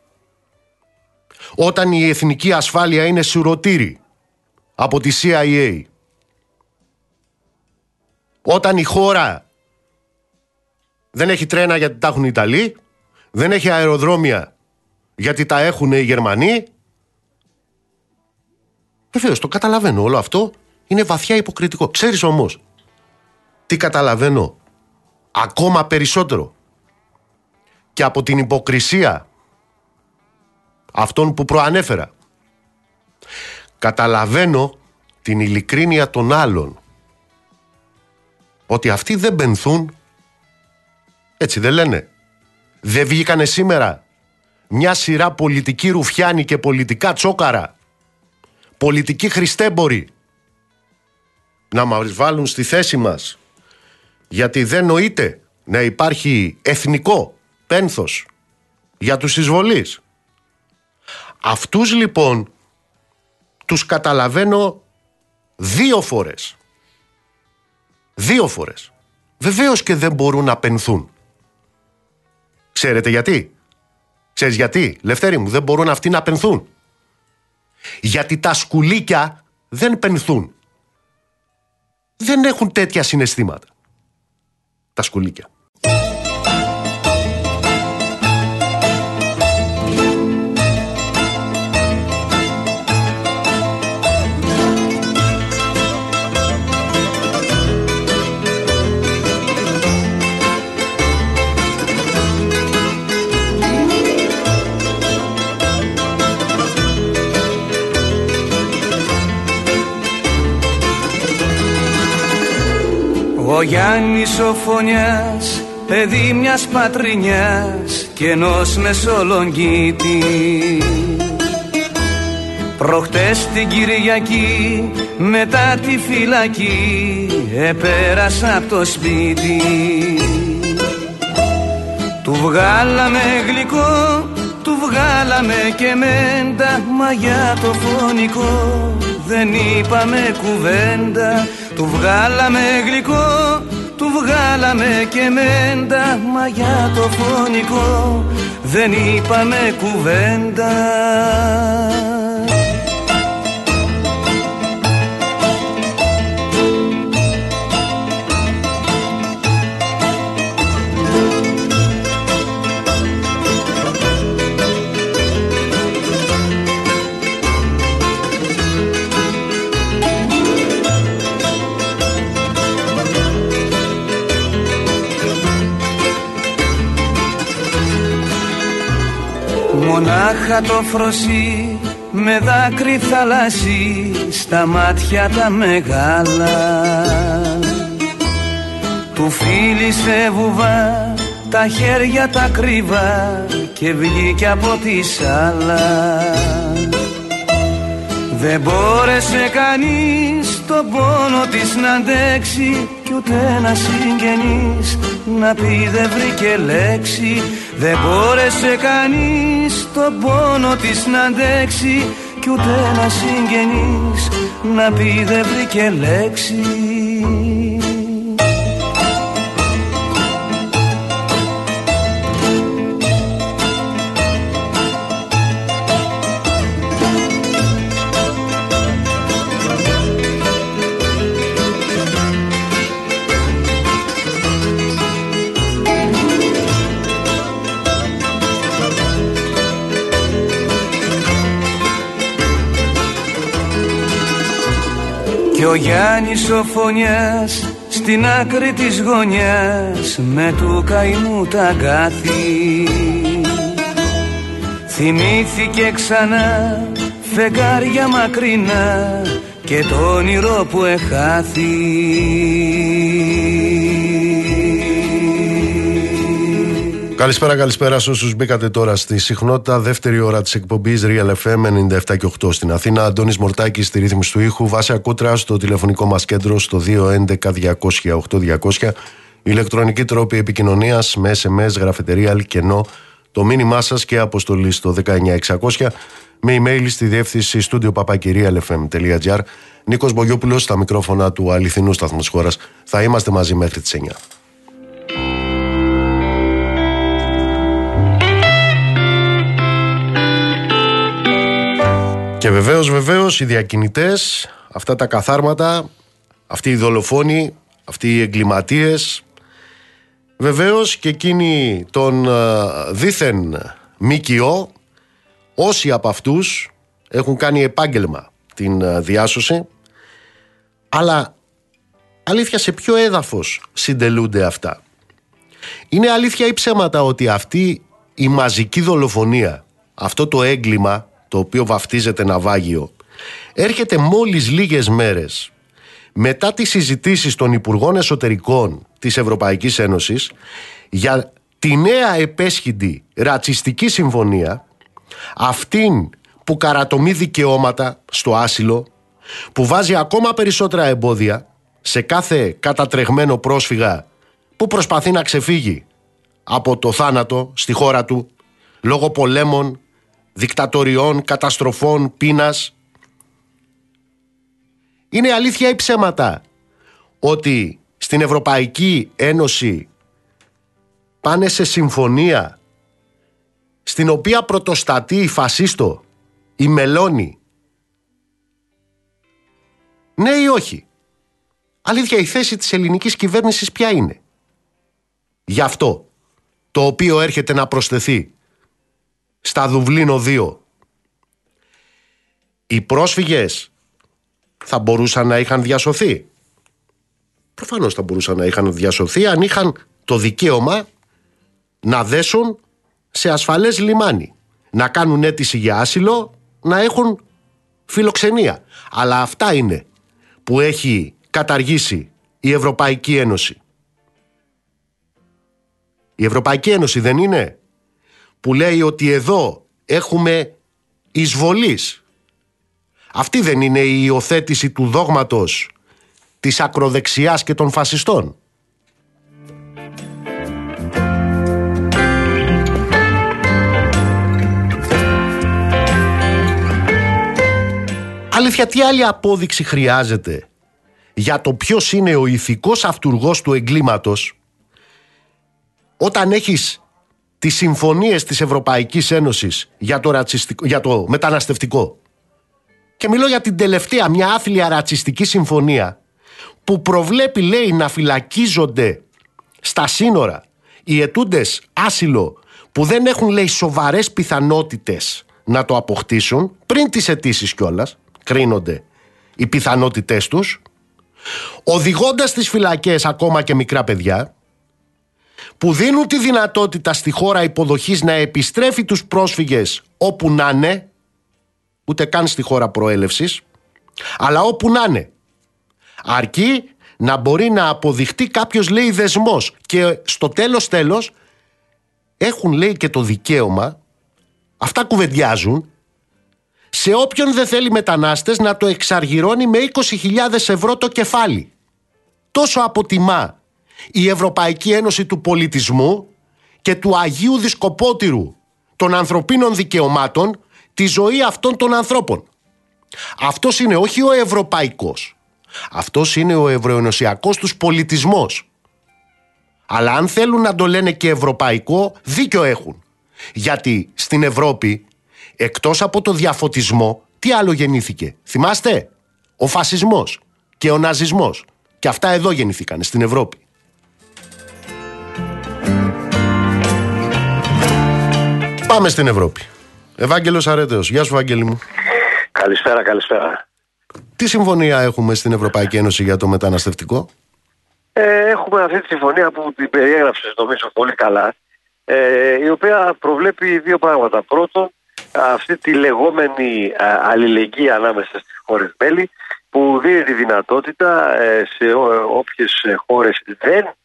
Όταν η εθνική ασφάλεια είναι σουρωτήρι από τη CIA. Όταν η χώρα δεν έχει τρένα γιατί τα έχουν οι Ιταλοί, δεν έχει αεροδρόμια γιατί τα έχουν οι Γερμανοί. Βεβαίω, το καταλαβαίνω όλο αυτό είναι βαθιά υποκριτικό. Ξέρεις όμως, τι καταλαβαίνω ακόμα περισσότερο και από την υποκρισία αυτών που προανέφερα. Καταλαβαίνω την ειλικρίνεια των άλλων ότι αυτοί δεν πενθούν. Έτσι δεν λένε. Δεν βγήκανε σήμερα μια σειρά πολιτική ρουφιάνη και πολιτικά τσόκαρα. Πολιτικοί χριστέμποροι. Να μας βάλουν στη θέση μας. Γιατί δεν νοείται να υπάρχει εθνικό πένθος για τους εισβολείς. Αυτούς λοιπόν τους καταλαβαίνω δύο φορές. Δύο φορές. Βεβαίως και δεν μπορούν να πενθούν. Ξέρετε γιατί; Ξέρεις γιατί, Λευτέρη μου, δεν μπορούν αυτοί να πενθούν; Γιατί τα σκουλίκια δεν πενθούν. Δεν έχουν τέτοια συναισθήματα. Τα σκουλίκια. Ο Γιάννης ο Φωνιάς, παιδί μιας πατρινιάς και ενός μεσολογγίτη Προχτές την Κυριακή μετά τη φυλακή επέρασα από το σπίτι. Του βγάλαμε γλυκό, του βγάλαμε και μέντα Μα για το φωνικό δεν είπαμε κουβέντα του βγάλαμε γλυκό, του βγάλαμε και μέντα Μα για το φωνικό δεν είπαμε κουβέντα Μονάχα το φροσί με δάκρυ θαλάσσι στα μάτια τα μεγάλα. Του φίλησε βουβά τα χέρια τα κρύβα και βγήκε από τη σάλα. Δεν μπόρεσε κανείς τον πόνο της να αντέξει κι ούτε ένα συγγενής να πει δεν βρήκε λέξη δεν μπόρεσε κανείς τον πόνο της να αντέξει κι ούτε ένα συγγενής να πει δεν βρήκε λέξη ο Γιάννης ο Φωνιάς στην άκρη της γωνιάς με του καημού τα αγκάθι. Θυμήθηκε ξανά φεγγάρια μακρινά και το όνειρο που εχάθη Καλησπέρα, καλησπέρα σε όσους μπήκατε τώρα στη συχνότητα. Δεύτερη ώρα της εκπομπής Real FM 97 και 8 στην Αθήνα. Αντώνης Μορτάκη στη ρύθμιση του ήχου. Βάσια Κούτρα στο τηλεφωνικό μας κέντρο στο 211-200-8200. Ηλεκτρονική τρόπη επικοινωνίας με SMS, γραφετερία, αλκενό. Το μήνυμά σας και αποστολή στο 19600 με email στη διεύθυνση στούντιο papakirialfm.gr. Νίκος Μπογιόπουλος στα μικρόφωνα του αληθινού σταθμού της χώρας. Θα είμαστε μαζί μέχρι τις 9. Και βεβαίως, βεβαίως, οι διακινητές, αυτά τα καθάρματα, αυτοί οι δολοφόνοι, αυτοί οι εγκληματίες, βεβαίως και εκείνοι των δίθεν ΜΚΟ, όσοι από αυτούς έχουν κάνει επάγγελμα την διάσωση, αλλά αλήθεια σε ποιο έδαφος συντελούνται αυτά; Είναι αλήθεια ή ψέματα ότι αυτή η μαζική δολοφονία, αυτό το έγκλημα το οποίο βαφτίζεται ναυάγιο, έρχεται μόλις λίγες μέρες. Μετά τις συζητήσεις των Υπουργών Εσωτερικών της Ευρωπαϊκής Ένωσης για τη νέα επέσχυντη ρατσιστική συμφωνία, αυτήν που καρατομεί δικαιώματα στο άσυλο, που βάζει ακόμα περισσότερα εμπόδια σε κάθε κατατρεγμένο πρόσφυγα που προσπαθεί να ξεφύγει από το θάνατο στη χώρα του λόγω πολέμων, δικτατοριών, καταστροφών, πείνας. Είναι αλήθεια ή ψέματα ότι στην Ευρωπαϊκή Ένωση πάνε σε συμφωνία στην οποία πρωτοστατεί η φασίστο, η Μελώνη; Ναι ή όχι; Αλήθεια η θέση της ελληνικής κυβέρνησης ποια είναι; Γι' αυτό το οποίο έρχεται να προσθεθεί στα Δουβλίνο 2. Οι πρόσφυγες θα μπορούσαν να είχαν διασωθεί. Προφανώς θα μπορούσαν να είχαν διασωθεί αν είχαν το δικαίωμα να δέσουν σε ασφαλές λιμάνι. Να κάνουν αίτηση για άσυλο, να έχουν φιλοξενία. Αλλά αυτά είναι που έχει καταργήσει η Ευρωπαϊκή Ένωση. Η Ευρωπαϊκή Ένωση δεν είναι που λέει ότι εδώ έχουμε εισβολής. Αυτή δεν είναι η υιοθέτηση του δόγματος της ακροδεξιάς και των φασιστών. Αλήθεια, τι άλλη απόδειξη χρειάζεται για το ποιος είναι ο ηθικός αυτούργος του εγκλήματος όταν έχεις τις συμφωνίες της Ευρωπαϊκής Ένωσης για το, για το μεταναστευτικό. Και μιλώ για την τελευταία, μια άθλια ρατσιστική συμφωνία που προβλέπει, λέει, να φυλακίζονται στα σύνορα οι ετούντες άσυλο που δεν έχουν, λέει, σοβαρές πιθανότητες να το αποκτήσουν πριν τις αιτήσεις κιόλας, κρίνονται οι πιθανότητές τους, οδηγώντας στις φυλακές ακόμα και μικρά παιδιά που δίνουν τη δυνατότητα στη χώρα υποδοχής να επιστρέφει τους πρόσφυγες όπου να είναι, ούτε καν στη χώρα προέλευσης, αλλά όπου να είναι. Αρκεί να μπορεί να αποδειχτεί κάποιος λέει δεσμός και στο τέλος τέλος έχουν λέει και το δικαίωμα, αυτά κουβεντιάζουν, σε όποιον δεν θέλει μετανάστες να το εξαργυρώνει με 20.000 ευρώ το κεφάλι. Τόσο αποτιμά η Ευρωπαϊκή Ένωση του Πολιτισμού και του Αγίου Δισκοπότηρου των ανθρωπίνων δικαιωμάτων τη ζωή αυτών των ανθρώπων. Αυτός είναι όχι ο ευρωπαϊκός. Αυτός είναι ο ευρωενωσιακός τους πολιτισμός. Αλλά αν θέλουν να το λένε και ευρωπαϊκό, δίκιο έχουν. Γιατί στην Ευρώπη, εκτός από το διαφωτισμό, τι άλλο γεννήθηκε. Θυμάστε, ο φασισμός και ο ναζισμός. Και αυτά εδώ γεννηθήκαν, στην Ευρώπη. Πάμε στην Ευρώπη. Ευάγγελος Αρέτεος. Γεια σου, Βάγγελη μου. Καλησπέρα, καλησπέρα. Τι συμφωνία έχουμε στην Ευρωπαϊκή Ένωση για το μεταναστευτικό; Ε, έχουμε αυτή τη συμφωνία που την περιέγραψες νομίζω πολύ καλά, ε, η οποία προβλέπει δύο πράγματα. Πρώτον, αυτή τη λεγόμενη α, αλληλεγγύη ανάμεσα στις χώρες μέλη, που δίνει τη δυνατότητα ε, σε ό, όποιες χώρες δεν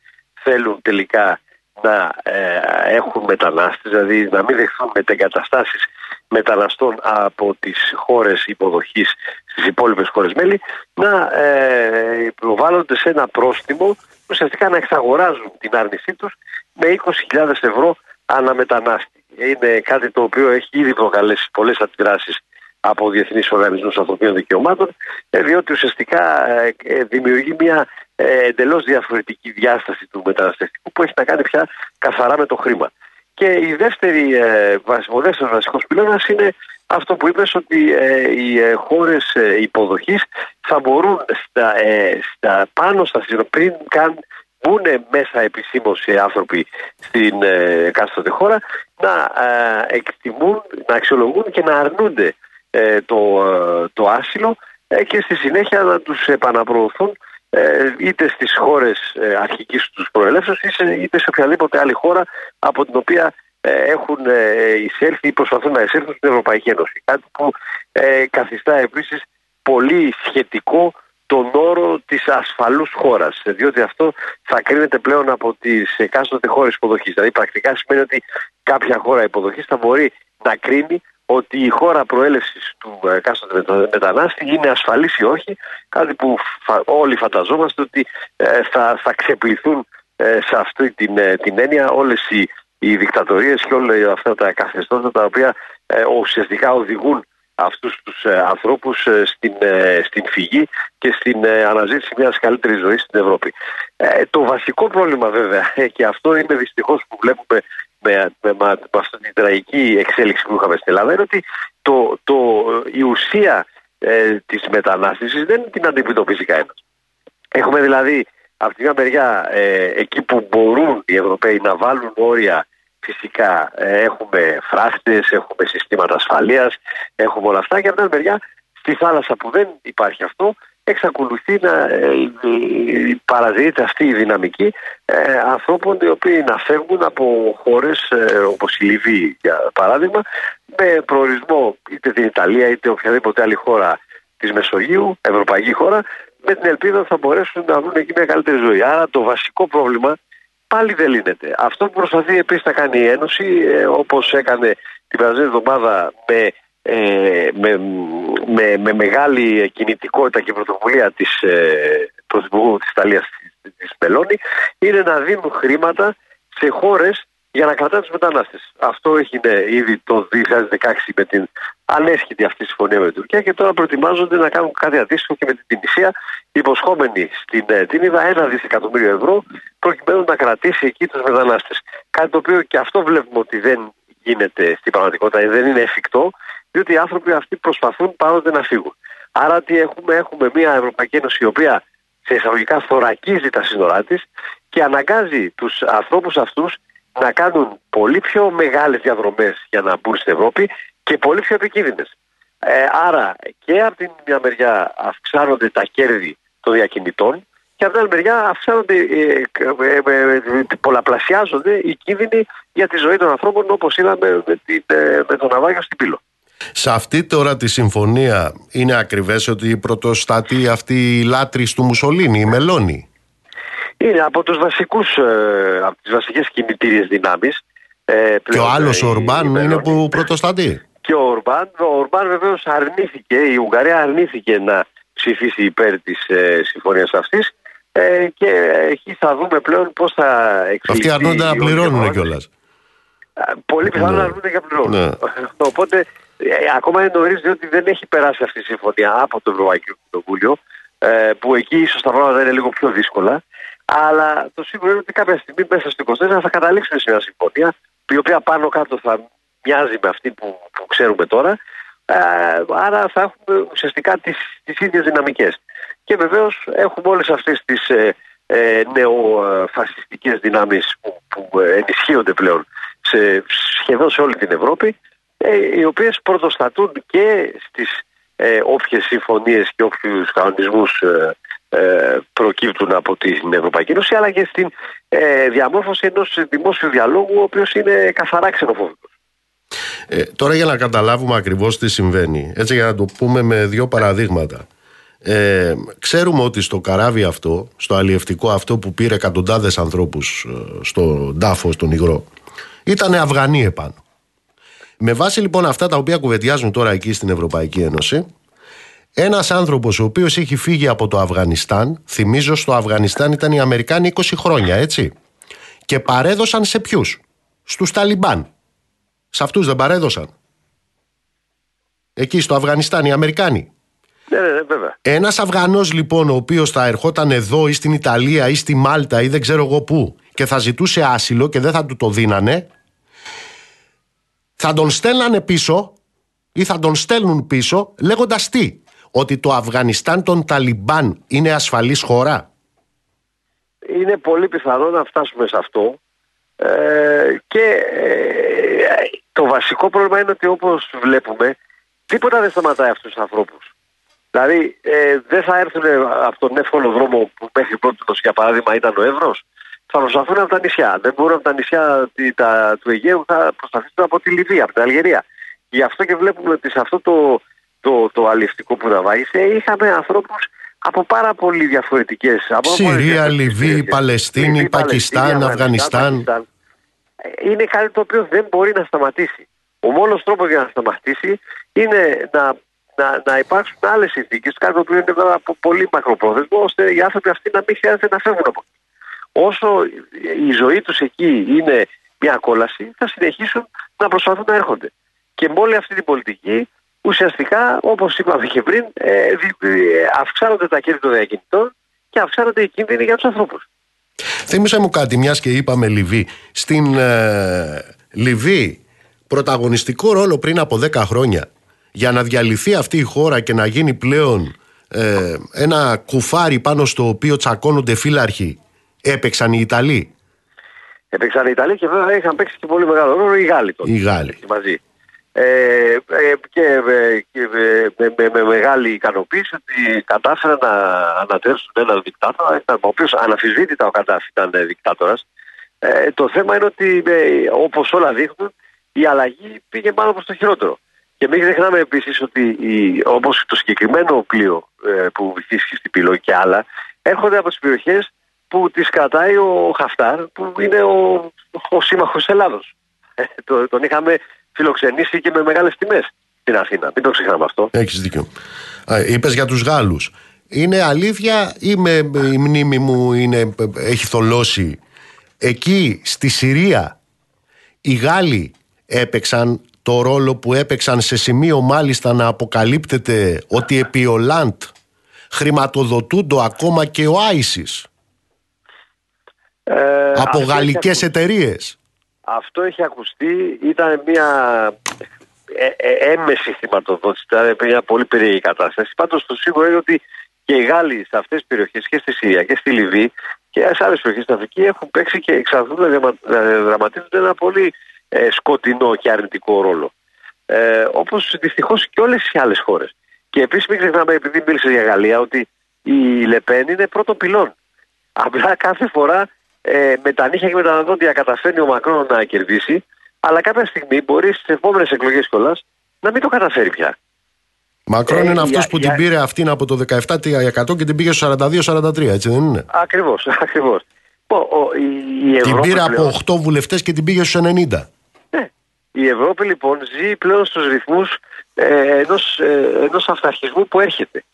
θέλουν τελικά να ε, έχουν μετανάστες, δηλαδή να μην δεχθούν μετεγκαταστάσεις μεταναστών από τις χώρες υποδοχής στις υπόλοιπες χώρες μέλη να ε, προβάλλονται σε ένα πρόστιμο ουσιαστικά να εξαγοράζουν την άρνησή τους με 20.000 ευρώ αναμετανάστη. Είναι κάτι το οποίο έχει ήδη προκαλέσει πολλές αντιδράσεις από διεθνείς οργανισμούς ανθρωπίνων δικαιωμάτων, ε, διότι ουσιαστικά ε, ε, δημιουργεί μια εντελώς διαφορετική διάσταση του μεταναστευτικού που έχει να κάνει πια καθαρά με το χρήμα. Και η δεύτερη, ο δεύτερος βασικός πυλώνας είναι αυτό που είπες ότι οι χώρες υποδοχής θα μπορούν στα, στα, πάνω στα σύνορα πριν καν μπουν μέσα επισήμως οι άνθρωποι στην εκάστοτε χώρα να εκτιμούν, να αξιολογούν και να αρνούνται ε, το, ε, το άσυλο ε, και στη συνέχεια να τους επαναπροωθούν είτε στις χώρες αρχικής τους προελεύσεως είτε σε οποιαδήποτε άλλη χώρα από την οποία έχουν εισέλθει ή προσπαθούν να εισέλθουν στην Ευρωπαϊκή Ένωση. Κάτι που καθιστά επίσης πολύ σχετικό τον όρο της ασφαλούς χώρας, διότι αυτό θα κρίνεται πλέον από τις εκάστοτε χώρες υποδοχής. Δηλαδή πρακτικά σημαίνει ότι κάποια χώρα υποδοχής θα μπορεί να κρίνει ότι η χώρα προέλευσης του εκάστοτε μετανάστη είναι ασφαλής ή όχι, κάτι που όλοι φανταζόμαστε ότι ε, θα, θα ξεπληθούν ε, σε αυτή την, ε, την έννοια όλες οι, οι δικτατορίες και όλα αυτά τα καθεστώτα τα οποία ουσιαστικά οδηγούν αυτούς τους ανθρώπους στην, στην φυγή και στην αναζήτηση μιας καλύτερης ζωής στην Ευρώπη. το βασικό πρόβλημα βέβαια και αυτό είναι δυστυχώς που βλέπουμε με, με, με, αυτή την τραγική εξέλιξη που είχαμε στην Ελλάδα είναι ότι το, το, η ουσία ε, της μετανάστευσης δεν την αντιμετωπίζει κανένας. Έχουμε δηλαδή από τη μια μεριά ε, εκεί που μπορούν οι Ευρωπαίοι να βάλουν όρια φυσικά ε, έχουμε φράχτες, έχουμε συστήματα ασφαλείας, έχουμε όλα αυτά και από την άλλη μεριά στη θάλασσα που δεν υπάρχει αυτό εξακολουθεί να ε, παραδίδεται αυτή η δυναμική ε, ανθρώπων οι οποίοι να φεύγουν από χώρες ε, όπως η Λιβύη για παράδειγμα με προορισμό είτε την Ιταλία είτε οποιαδήποτε άλλη χώρα της Μεσογείου, ευρωπαϊκή χώρα με την ελπίδα ότι θα μπορέσουν να βρουν εκεί μια καλύτερη ζωή. Άρα το βασικό πρόβλημα πάλι δεν λύνεται. Αυτό που προσπαθεί επίσης να κάνει η Ένωση ε, όπως έκανε την περασμένη εβδομάδα με ε, με, με, με, μεγάλη κινητικότητα και πρωτοβουλία της ε, Πρωθυπουργού της Ιταλίας της Μελώνη είναι να δίνουν χρήματα σε χώρες για να κρατάνε τους μετανάστες. Αυτό έγινε ήδη το 2016 με την ανέσχητη αυτή συμφωνία με την Τουρκία και τώρα προετοιμάζονται να κάνουν κάτι αντίστοιχο και με την Τινησία υποσχόμενη στην ε, Τίνιδα ένα δισεκατομμύριο ευρώ προκειμένου να κρατήσει εκεί τους μετανάστες. Κάτι το οποίο και αυτό βλέπουμε ότι δεν γίνεται στην πραγματικότητα, δεν είναι εφικτό διότι οι άνθρωποι αυτοί προσπαθούν πάντοτε να φύγουν. Άρα τι έχουμε, έχουμε μια Ευρωπαϊκή Ένωση η οποία σε εισαγωγικά θωρακίζει τα σύνορά της και αναγκάζει τους ανθρώπους αυτούς να κάνουν πολύ πιο μεγάλες διαδρομές για να μπουν στην Ευρώπη και πολύ πιο επικίνδυνες. Ε, άρα και από την μια μεριά αυξάνονται τα κέρδη των διακινητών και από την άλλη μεριά αυξάνονται, ε, ε, ε, πολλαπλασιάζονται οι κίνδυνοι για τη ζωή των ανθρώπων όπως είδαμε με, την, με τον Ναυάγιο στην Πύλο. Σε αυτή τώρα τη συμφωνία είναι ακριβές ότι η πρωτοστατή αυτή η λάτρης του Μουσολίνη, η Μελώνη; Είναι από τους βασικούς, ε, από τις βασικές κινητήριες δυνάμεις. Ε, και ο άλλος ο Ορμπάν είναι που πρωτοστατεί; Και ο Ορμπάν, ο Ορμπάν βεβαίως αρνήθηκε, η Ουγγαρία αρνήθηκε να ψηφίσει υπέρ της ε, συμφωνίας αυτής ε, και εκεί θα δούμε πλέον πώς θα εξελιχθεί. Αυτοί αρνούνται να πληρώνουν κιόλας. Πολύ πιθανό να αρνούνται και πληρώνουν. Ναι. Οπότε Ε, ακόμα είναι νωρί διότι δεν έχει περάσει αυτή η συμφωνία από το Ευρωπαϊκό Κοινοβούλιο, ε, που εκεί ίσως τα πράγματα είναι λίγο πιο δύσκολα. Αλλά το σίγουρο είναι ότι κάποια στιγμή μέσα στο 24 θα καταλήξουμε σε μια συμφωνία, η οποία πάνω κάτω θα μοιάζει με αυτή που, που ξέρουμε τώρα. Ε, άρα θα έχουμε ουσιαστικά τις τις ίδιες δυναμικές. Και βεβαίως έχουμε όλες αυτές τις ε, ε, νεοφασιστικές δυνάμεις που, που ενισχύονται πλέον σε, σχεδόν σε όλη την Ευρώπη ε, οι οποίες πρωτοστατούν και στις ε, όποιες συμφωνίες και όποιους κανονισμούς ε, ε, προκύπτουν από την Ευρωπαϊκή Ένωση αλλά και στην ε, διαμόρφωση ενός δημόσιου διαλόγου ο οποίος είναι καθαρά ξενοφοβικός. Ε, τώρα για να καταλάβουμε ακριβώς τι συμβαίνει, έτσι για να το πούμε με δύο παραδείγματα. Ε, ξέρουμε ότι στο καράβι αυτό, στο αλλιευτικό αυτό που πήρε εκατοντάδες ανθρώπους ε, στο τάφο, στον υγρό, ήταν Αφγανοί επάνω. Με βάση λοιπόν αυτά τα οποία κουβεντιάζουν τώρα εκεί στην Ευρωπαϊκή Ένωση, ένας άνθρωπος ο οποίος έχει φύγει από το Αφγανιστάν, θυμίζω στο Αφγανιστάν ήταν οι Αμερικάνοι 20 χρόνια, έτσι. Και παρέδωσαν σε ποιους, στους Ταλιμπάν. Σε αυτούς δεν παρέδωσαν. Εκεί στο Αφγανιστάν οι Αμερικάνοι. Ναι, ναι, ναι, βέβαια. Ένας Αφγανός λοιπόν, ο οποίος θα ερχόταν εδώ ή στην Ιταλία ή στη Μάλτα ή δεν ξέρω εγώ πού και θα ζητούσε άσυλο και δεν θα του το δίνανε, θα τον στέλνανε πίσω ή θα τον στέλνουν πίσω λέγοντας τι, ότι το Αφγανιστάν των Ταλιμπάν είναι ασφαλής χώρα; Είναι πολύ πιθανό να φτάσουμε σε αυτό ε, και ε, το βασικό πρόβλημα είναι ότι όπως βλέπουμε τίποτα δεν σταματάει αυτούς τους ανθρώπους. Δηλαδή ε, δεν θα έρθουν από τον εύκολο δρόμο που μέχρι πρώτη για παράδειγμα ήταν ο Εύρος θα προσπαθούν από τα νησιά. Δεν μπορούν από τα νησιά τα, του Αιγαίου, θα προσπαθήσουν από τη Λιβύη, από την Αλγερία. Γι' αυτό και βλέπουμε ότι σε αυτό το, το, το αληφτικό που βάγισε είχαμε ανθρώπους από πάρα πολύ διαφορετικέ. Συρία, Λιβύη, Παλαιστίνη, Πακιστάν, Αφγανιστάν. Είναι κάτι το οποίο δεν μπορεί να σταματήσει. Ο μόνος τρόπος για να σταματήσει είναι να, να, να υπάρξουν άλλες συνθήκες, κάτι το οποίο είναι από πολύ μακροπρόθεσμο, ώστε οι άνθρωποι αυτοί να μην χρειάζεται να φεύγουν από εκεί όσο η ζωή τους εκεί είναι μια κόλαση, θα συνεχίσουν να προσπαθούν να έρχονται. Και με όλη αυτή την πολιτική, ουσιαστικά, όπως είπαμε και πριν, ε, ε, αυξάνονται τα κέρδη των διακινητών και αυξάνονται οι κίνδυνοι για τους ανθρώπους. Θύμισε μου κάτι, μιας και είπαμε Λιβύη. Στην ε, Λιβύη, πρωταγωνιστικό ρόλο πριν από 10 χρόνια, για να διαλυθεί αυτή η χώρα και να γίνει πλέον ε, ένα κουφάρι πάνω στο οποίο τσακώνονται φύλαρχοι Έπαιξαν οι Ιταλοί. Έπαιξαν οι Ιταλοί και βέβαια είχαν παίξει και πολύ μεγάλο ρόλο οι Γάλλοι τότε. Οι Γάλλοι. Μαζί. Ε, ε, και, ε, και ε, με, με, με, μεγάλη ικανοποίηση ότι κατάφεραν να ανατρέψουν έναν δικτάτορα, ο οποίος αναφυσβήτητα ο Καντάφη ήταν δικτάτορας. Ε, το θέμα είναι ότι ε, όπως όλα δείχνουν, η αλλαγή πήγε μάλλον προς το χειρότερο. Και μην ξεχνάμε επίσης ότι όπως το συγκεκριμένο πλοίο ε, που βυθίστηκε στην Πύλο και άλλα έρχονται από τις περιοχές που τις κρατάει ο Χαφτάρ που είναι ο, ο σύμμαχος Ελλάδος. Ε, τον είχαμε φιλοξενήσει και με μεγάλες τιμές στην Αθήνα. Μην το ξεχνάμε αυτό. Έχεις δίκιο. είπες για τους Γάλλους. Είναι αλήθεια ή με, η μνήμη μου είναι, έχει θολώσει; Εκεί στη Συρία οι Γάλλοι έπαιξαν το ρόλο που έπαιξαν σε σημείο μάλιστα να αποκαλύπτεται ότι επί Ολάντ χρηματοδοτούνται ακόμα και ο Άισις. Ε, από γαλλικές εταιρείες. Αυτό έχει ακουστεί, ήταν μια ε, ε, έμεση χρηματοδότηση, ήταν μια πολύ περίεργη κατάσταση. Πάντως το σίγουρο είναι ότι και οι Γάλλοι σε αυτές τις περιοχές και στη Συρία και στη Λιβύη και σε άλλες περιοχές στην Αφρική έχουν παίξει και εξακολουθούν να δραματίζουν ένα πολύ ε, σκοτεινό και αρνητικό ρόλο. Ε, Όπως δυστυχώς και όλες οι άλλες χώρες. Και επίσης μην ξεχνάμε, επειδή μίλησες για Γαλλία, ότι η Λεπέν είναι πρώτο πυλόν. Απλά κάθε φορά ε, με τα νύχια και με τα δόντια καταφέρνει ο Μακρόν να κερδίσει, αλλά κάποια στιγμή μπορεί στις επόμενες εκλογές κιόλας να μην το καταφέρει πια. Μακρόν ε, είναι αυτός που την πήρε αυτήν από το 17% και την πήγε στο 42-43, έτσι δεν είναι; Ακριβώς, ακριβώς. Την πήρε από 8 βουλευτές και την πήγε στους 90. Ναι. Η Ευρώπη λοιπόν ζει πλέον στους ρυθμούς ε, ενός ενός αυταρχισμού που έρχεται.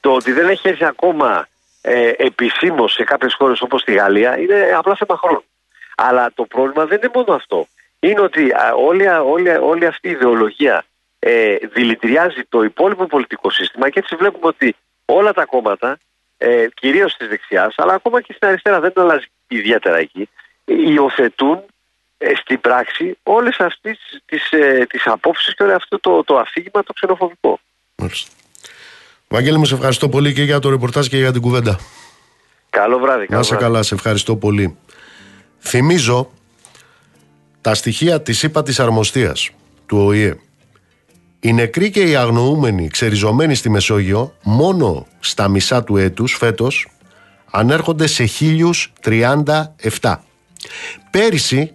Το ότι δεν έχει έρθει ακόμα ε, επισήμως σε κάποιες χώρες όπως τη Γαλλία είναι απλά θέμα χρόνου. Αλλά το πρόβλημα δεν είναι μόνο αυτό. Είναι ότι όλη, όλη, όλη αυτή η ιδεολογία ε, δηλητηριάζει το υπόλοιπο πολιτικό σύστημα και έτσι βλέπουμε ότι όλα τα κόμματα, ε, κυρίως της δεξιάς, αλλά ακόμα και στην αριστερά δεν το αλλάζει ιδιαίτερα εκεί, υιοθετούν ε, στην πράξη όλες αυτές τις, ε, τις απόψεις και όλο αυτό το, το αφήγημα το ξενοφοβικό. Μάλιστα. Βαγγέλη μου, σε ευχαριστώ πολύ και για το ρεπορτάζ και για την κουβέντα. Καλό βράδυ. Να σε καλά, σε ευχαριστώ πολύ. Θυμίζω τα στοιχεία της ΥΠΑ της Αρμοστίας του ΟΗΕ. Οι νεκροί και οι αγνοούμενοι ξεριζωμένοι στη Μεσόγειο μόνο στα μισά του έτους φέτος ανέρχονται σε 1037. Πέρυσι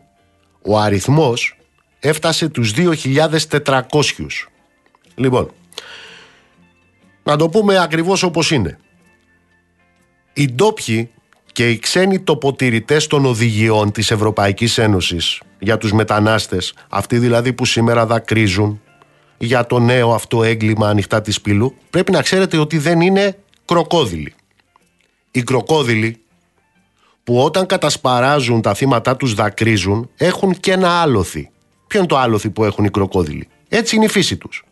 ο αριθμός έφτασε τους 2.400. Λοιπόν, να το πούμε ακριβώς όπως είναι. Οι ντόπιοι και οι ξένοι τοποτηρητές των οδηγιών της Ευρωπαϊκής Ένωσης για τους μετανάστες, αυτοί δηλαδή που σήμερα δακρύζουν για το νέο αυτό έγκλημα ανοιχτά της πύλου, πρέπει να ξέρετε ότι δεν είναι κροκόδιλοι. Οι κροκόδιλοι που όταν κατασπαράζουν τα θύματα τους δακρύζουν έχουν και ένα άλοθη. Ποιο είναι το άλοθη που έχουν οι κροκόδιλοι. Έτσι είναι η φύση τους.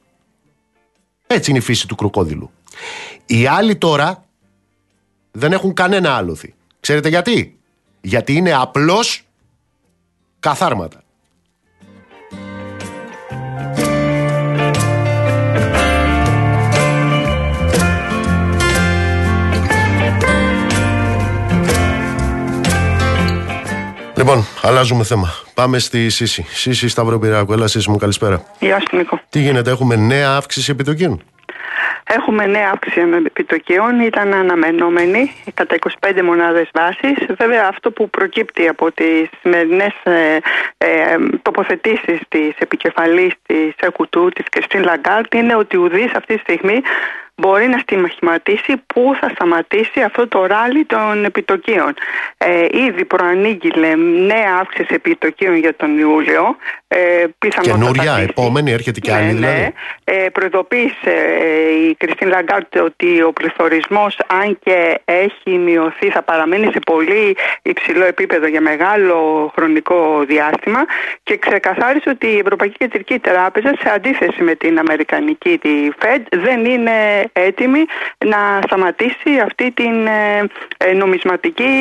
Έτσι είναι η φύση του κροκόδιλου. Οι άλλοι τώρα δεν έχουν κανένα άλοθη. Ξέρετε γιατί; Γιατί είναι απλώς καθάρματα. Λοιπόν, αλλάζουμε θέμα. Πάμε στη Σύση. Σύση Σταυροπυράκου. Έλα, Σύση μου, καλησπέρα. Γεια σου, Νίκο. Τι γίνεται, έχουμε νέα αύξηση επιτοκίων; Έχουμε νέα αύξηση επιτοκίων, ήταν αναμενόμενη κατά 25 μονάδες βάσης. Βέβαια αυτό που προκύπτει από τις σημερινές ε, ε, τοποθετήσεις της επικεφαλής της ΕΚΤ, της Κριστίν Λαγκάρτ, είναι ότι ουδείς αυτή τη στιγμή μπορεί να στοιχηματίσει πού θα σταματήσει αυτό το ράλι των επιτοκίων. Ε, ήδη προανήγγειλε νέα αύξηση επιτοκίων για τον Ιούλιο. Ε, Καινούρια, επόμενη, έρχεται και άλλη ναι, δηλαδή. Ναι. Ε, προειδοποίησε ε, η Κριστίν Λαγκάρτ ότι ο πληθωρισμός αν και έχει μειωθεί θα παραμένει σε πολύ υψηλό επίπεδο για μεγάλο χρονικό διάστημα και ξεκαθάρισε ότι η Ευρωπαϊκή Κεντρική Τράπεζα σε αντίθεση με την Αμερικανική τη Fed δεν είναι έτοιμη να σταματήσει αυτή την ε, ε, νομισματική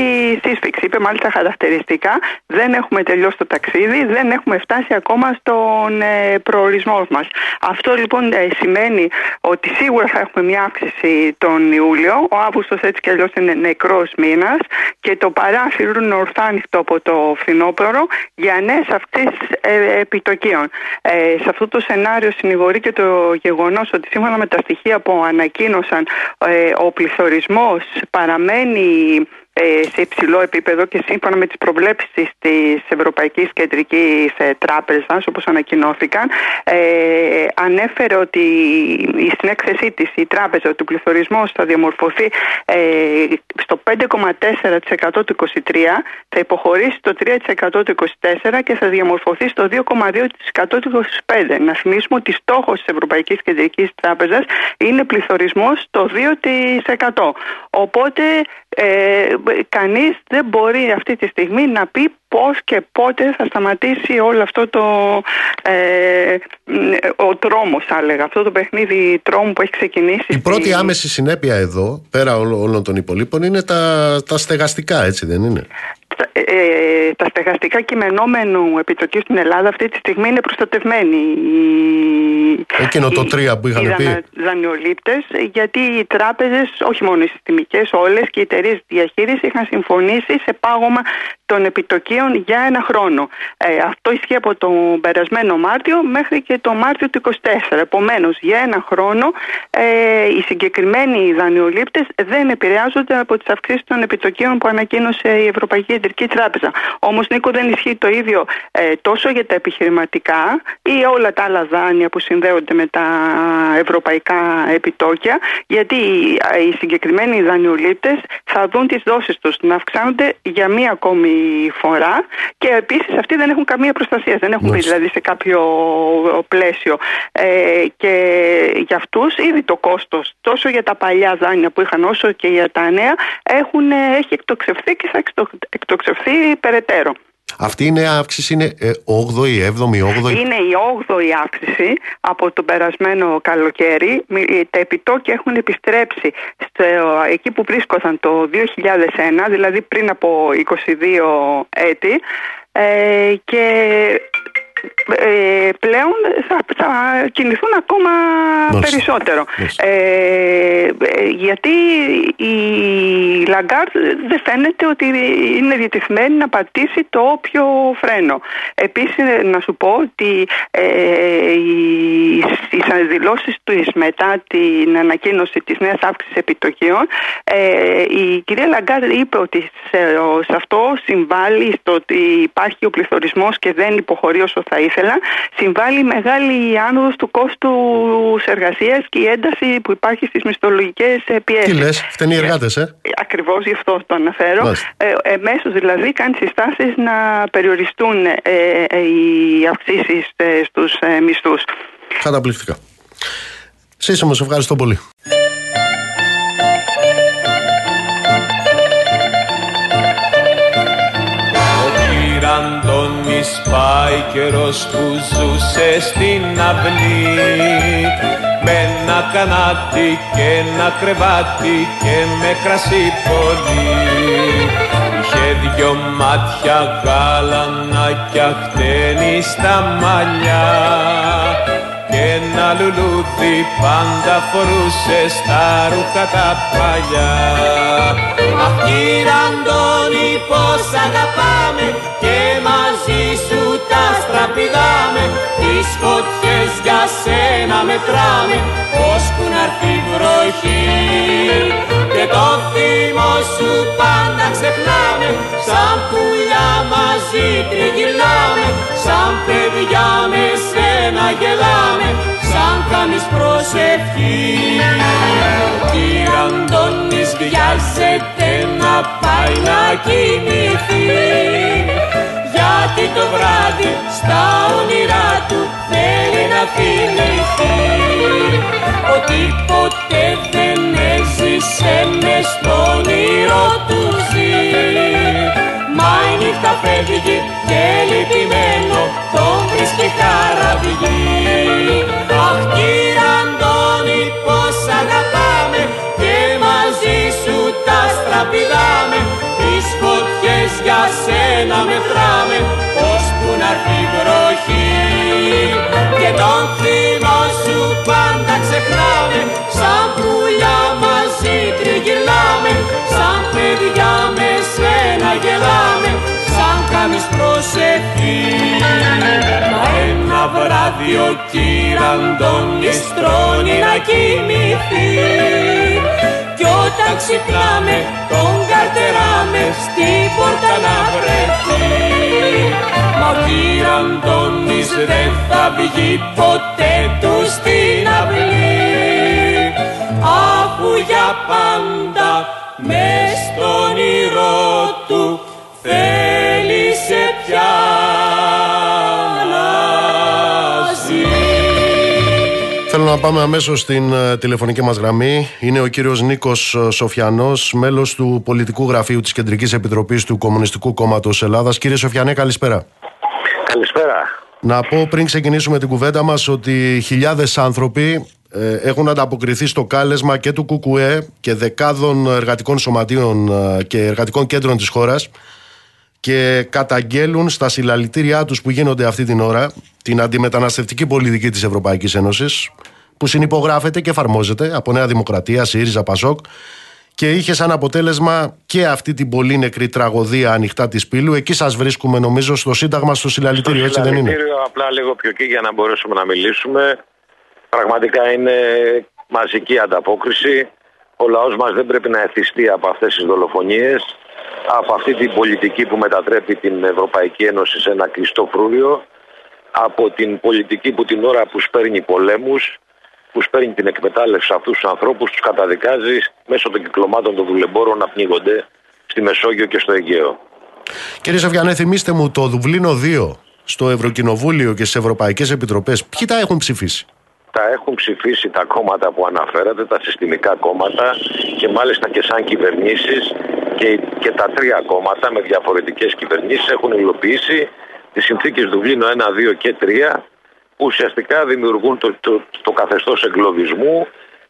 σύσφιξη. Είπε μάλιστα χαρακτηριστικά δεν έχουμε τελειώσει το ταξίδι, δεν έχουμε φτάσει ακόμα στον ε, προορισμό μας. Αυτό λοιπόν σημαίνει ότι σίγουρα θα έχουμε μια αύξηση τον Ιούλιο. Ο Αύγουστος έτσι κι αλλιώς είναι νεκρός μήνας και το παράθυρο είναι ορθά ανοιχτό από το φθινόπωρο για νέες αυξήσεις επιτοκίων. σε αυτό το σενάριο συνηγορεί και το γεγονός ότι σύμφωνα με τα στοιχεία που ανακοίνωσαν ε, ο πληθωρισμός παραμένει ε, σε υψηλό επίπεδο και σύμφωνα με τις προβλέψεις της Ευρωπαϊκής Κεντρικής ε, Τράπεζας όπως ανακοινώθηκαν ε, ανέφερε ότι στην έκθεσή της η τράπεζα ότι ο πληθωρισμός θα διαμορφωθεί ε, στο 5,4% του 23 θα υποχωρήσει το 3% του 24 και θα διαμορφωθεί στο 2,2% του 25. Να θυμίσουμε ότι στόχος της Ευρωπαϊκής Κεντρικής Τράπεζας είναι πληθωρισμός το 2%. Οπότε ε, κανείς δεν μπορεί αυτή τη στιγμή να πει πώς και πότε θα σταματήσει όλο αυτό το ε, ο τρόμος θα έλεγα. Αυτό το παιχνίδι τρόμου που έχει ξεκινήσει η πρώτη άμεση συνέπεια εδώ πέρα όλων των υπολείπων είναι τα, τα στεγαστικά έτσι δεν είναι; ε, ε, τα στεγαστικά κειμενόμενου επιτοκίου στην Ελλάδα αυτή τη στιγμή είναι προστατευμένοι. Εκείνο το τρία που είχαν οι πει. δανειολήπτες, γιατί οι τράπεζες, όχι μόνο οι συστημικές, όλες και οι εταιρείες διαχείρισης είχαν συμφωνήσει σε πάγωμα των επιτοκίων για ένα χρόνο. Ε, αυτό ισχύει από τον περασμένο Μάρτιο μέχρι και το Μάρτιο του 2024. Επομένως, για ένα χρόνο ε, οι συγκεκριμένοι δανειολήπτες δεν επηρεάζονται από τις αυξήσεις των επιτοκίων που ανακοίνωσε η Ευρωπαϊκή Κεντρική Τράπεζα. Όμως, Νίκο, δεν ισχύει το ίδιο ε, τόσο για τα επιχειρηματικά ή όλα τα άλλα δάνεια που συνδέονται με τα ευρωπαϊκά επιτόκια, γιατί ε, οι συγκεκριμένοι δανειολήπτες θα δουν τις δόσεις τους να αυξάνονται για μία ακόμη φορά και επίσης αυτοί δεν έχουν καμία προστασία, δεν έχουν μπει δηλαδή σε κάποιο πλαίσιο ε, και για αυτούς ήδη το κόστος τόσο για τα παλιά δάνεια που είχαν όσο και για τα νέα έχουν, έχει εκτοξευθεί και θα εκτοξευθεί περαιτέρω. Αυτή είναι αύξηση, είναι 8η, 7η, 8η. Είναι η 8η αύξηση από τον περασμένο καλοκαίρι. Μι- Τα επιτόκια έχουν επιστρέψει στο, εκεί που βρίσκονταν το 2001, δηλαδή πριν από 22 έτη. Ε, και ε, πλέον θα, θα κινηθούν ακόμα Μάλιστα. περισσότερο. Μάλιστα. Ε, ε, γιατί η Λαγκάρτ δεν φαίνεται ότι είναι διατεθειμένη να πατήσει το όποιο φρένο. Επίσης ε, να σου πω ότι ε, οι, στις δηλώσεις του μετά την ανακοίνωση της νέας αύξησης επιτοκίων ε, η κυρία Λαγκάρτ είπε ότι σε, σε αυτό συμβάλλει στο ότι υπάρχει ο πληθωρισμός και δεν υποχωρεί όσο θα ήθελα συμβάλλει η μεγάλη άνοδος του κόστους εργασίας και η ένταση που υπάρχει στις μισθολογικές ε, πιέσεις. Τι λες, φταίνει οι εργάτες, ε; Ακριβώς γι' αυτό το αναφέρω. Μάλιστα. Ε, εμέσως δηλαδή κάνει συστάσεις να περιοριστούν ε, ε, οι αυξήσεις ε, στους ε, μισθούς. Καταπληκτικά. Σύσσωμος, σε ευχαριστώ πολύ. Πάει καιρός που ζούσε στην αυλή. Με ένα κανάτι και ένα κρεβάτι και με κρασί πολύ. Είχε δυο μάτια γάλανάκια χτένει στα μαλλιά. και ένα λουλούδι πάντα φορούσε στα ρούχα τα παλιά. Αχ κύριε Αντώνη πως αγαπάμε και μαζί σου τα στραπηδάμε τις φωτιές για σένα μετράμε ώσπου να έρθει η βροχή. Και το θύμο σου πάντα ξεχνάμε σαν πουλιά μαζί τριγυλάμε σαν παιδιά με σένα γελάμε σαν κάνεις προσευχή. Κύριε Αντώνης βιάζεται να πάει να κοιμηθεί. γιατί το βράδυ στα όνειρά του θέλει να θυμηθεί ότι ποτέ δεν έζησε μες στο όνειρο του ζει. Μα η νύχτα φεύγει και λυπημένο τον βρίσκει χαραυγή Αχ κύριε Αντώνη πως αγαπάμε και μαζί σου τα στραπηδάμε. Τις φωτιές για σένα μετράμε τον θύμο σου πάντα ξεχνάμε. Σαν πουλιά μαζί τριγυλάμε σαν παιδιά με σένα γελάμε. Σαν κάνεις προσευχή. Μα ένα βράδυ ο κύρα Αντώνης τρώνει να κοιμηθεί. κι όταν ξυπνάμε τον καρτεράμε στην πόρτα να βρεθεί. Μα ο κύρα Αντώνης δεν θα βγει ποτέ του στην αυλή. Αφού για πάντα μες στον όνειρό του θέλησε να πάμε αμέσως στην ε, τηλεφωνική μας γραμμή. Είναι ο κύριος Νίκος Σοφιανός, μέλος του πολιτικού γραφείου της Κεντρικής Επιτροπής του Κομμουνιστικού Κόμματος Ελλάδας. Κύριε Σοφιανέ, καλησπέρα. Καλησπέρα. Να πω πριν ξεκινήσουμε την κουβέντα μας ότι χιλιάδες άνθρωποι ε, έχουν ανταποκριθεί στο κάλεσμα και του ΚΚΕ και δεκάδων εργατικών σωματείων ε, και εργατικών κέντρων της χώρας και καταγγέλουν στα συλλαλητήριά τους που γίνονται αυτή την ώρα την αντιμεταναστευτική πολιτική της Ευρωπαϊκής Ένωσης που συνυπογράφεται και εφαρμόζεται από Νέα Δημοκρατία, ΣΥΡΙΖΑ, ΠΑΣΟΚ και είχε σαν αποτέλεσμα και αυτή την πολύ νεκρή τραγωδία ανοιχτά της πύλου. Εκεί σας βρίσκουμε νομίζω στο Σύνταγμα, στο συλλαλητήριο, έτσι δεν είναι; Συλλαλητήριο, απλά λίγο πιο εκεί για να μπορέσουμε να μιλήσουμε. Πραγματικά είναι μαζική ανταπόκριση. Ο λαός μας δεν πρέπει να εθιστεί από αυτές τις δολοφονίες, από αυτή την πολιτική που μετατρέπει την Ευρωπαϊκή Ένωση σε ένα κλειστό φρούριο, από την πολιτική που την ώρα που σπέρνει πολέμους, που σπέρνει την εκμετάλλευση σε αυτούς τους ανθρώπους, τους καταδικάζει μέσω των κυκλωμάτων των δουλεμπόρων να πνίγονται στη Μεσόγειο και στο Αιγαίο. Κύριε Σοφιανέ, θυμίστε μου το Δουβλίνο 2 στο Ευρωκοινοβούλιο και στις Ευρωπαϊκές Επιτροπές. Ποιοι τα έχουν ψηφίσει; τα έχουν ψηφίσει τα κόμματα που αναφέρατε, τα συστημικά κόμματα και μάλιστα και σαν κυβερνήσεις και, και τα τρία κόμματα με διαφορετικές κυβερνήσεις έχουν υλοποιήσει τις συνθήκες Δουβλίνο 1, 2 και 3 που ουσιαστικά δημιουργούν το, το, το καθεστώς εγκλωβισμού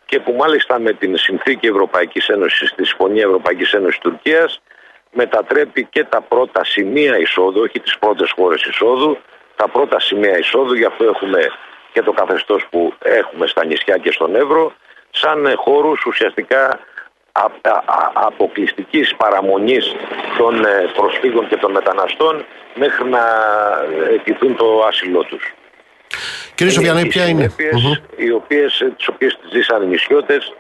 και που μάλιστα με την συνθήκη Ευρωπαϊκής Ένωσης, τη Συμφωνία Ευρωπαϊκής Ένωσης Τουρκίας μετατρέπει και τα πρώτα σημεία εισόδου, όχι τις πρώτες χώρες εισόδου, τα πρώτα σημεία εισόδου, γι' αυτό έχουμε και το καθεστώς που έχουμε στα νησιά και στον Εύρο, σαν χώρους ουσιαστικά αποκλειστικής παραμονής των ε, προσφύγων και των μεταναστών μέχρι να αιτηθούν το άσυλό τους. Κύριε Σοφιανέ, ποια είναι; Οι οποίες, τις οποίες τις ζήσαν οι νησιώτες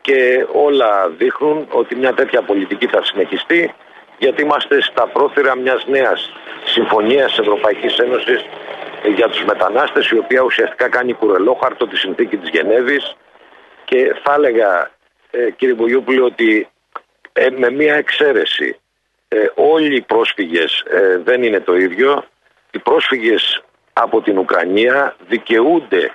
και όλα δείχνουν ότι μια τέτοια πολιτική θα συνεχιστεί γιατί είμαστε στα πρόθυρα μιας νέας συμφωνίας Ευρωπαϊκής Ένωσης για τους μετανάστες η οποία ουσιαστικά κάνει κουρελόχαρτο τη συνθήκη της Γενέβης και θα έλεγα ε, κύριε Μπογιούπουλη ότι ε, με μία εξαίρεση ε, όλοι οι πρόσφυγες ε, δεν είναι το ίδιο οι πρόσφυγες από την Ουκρανία δικαιούνται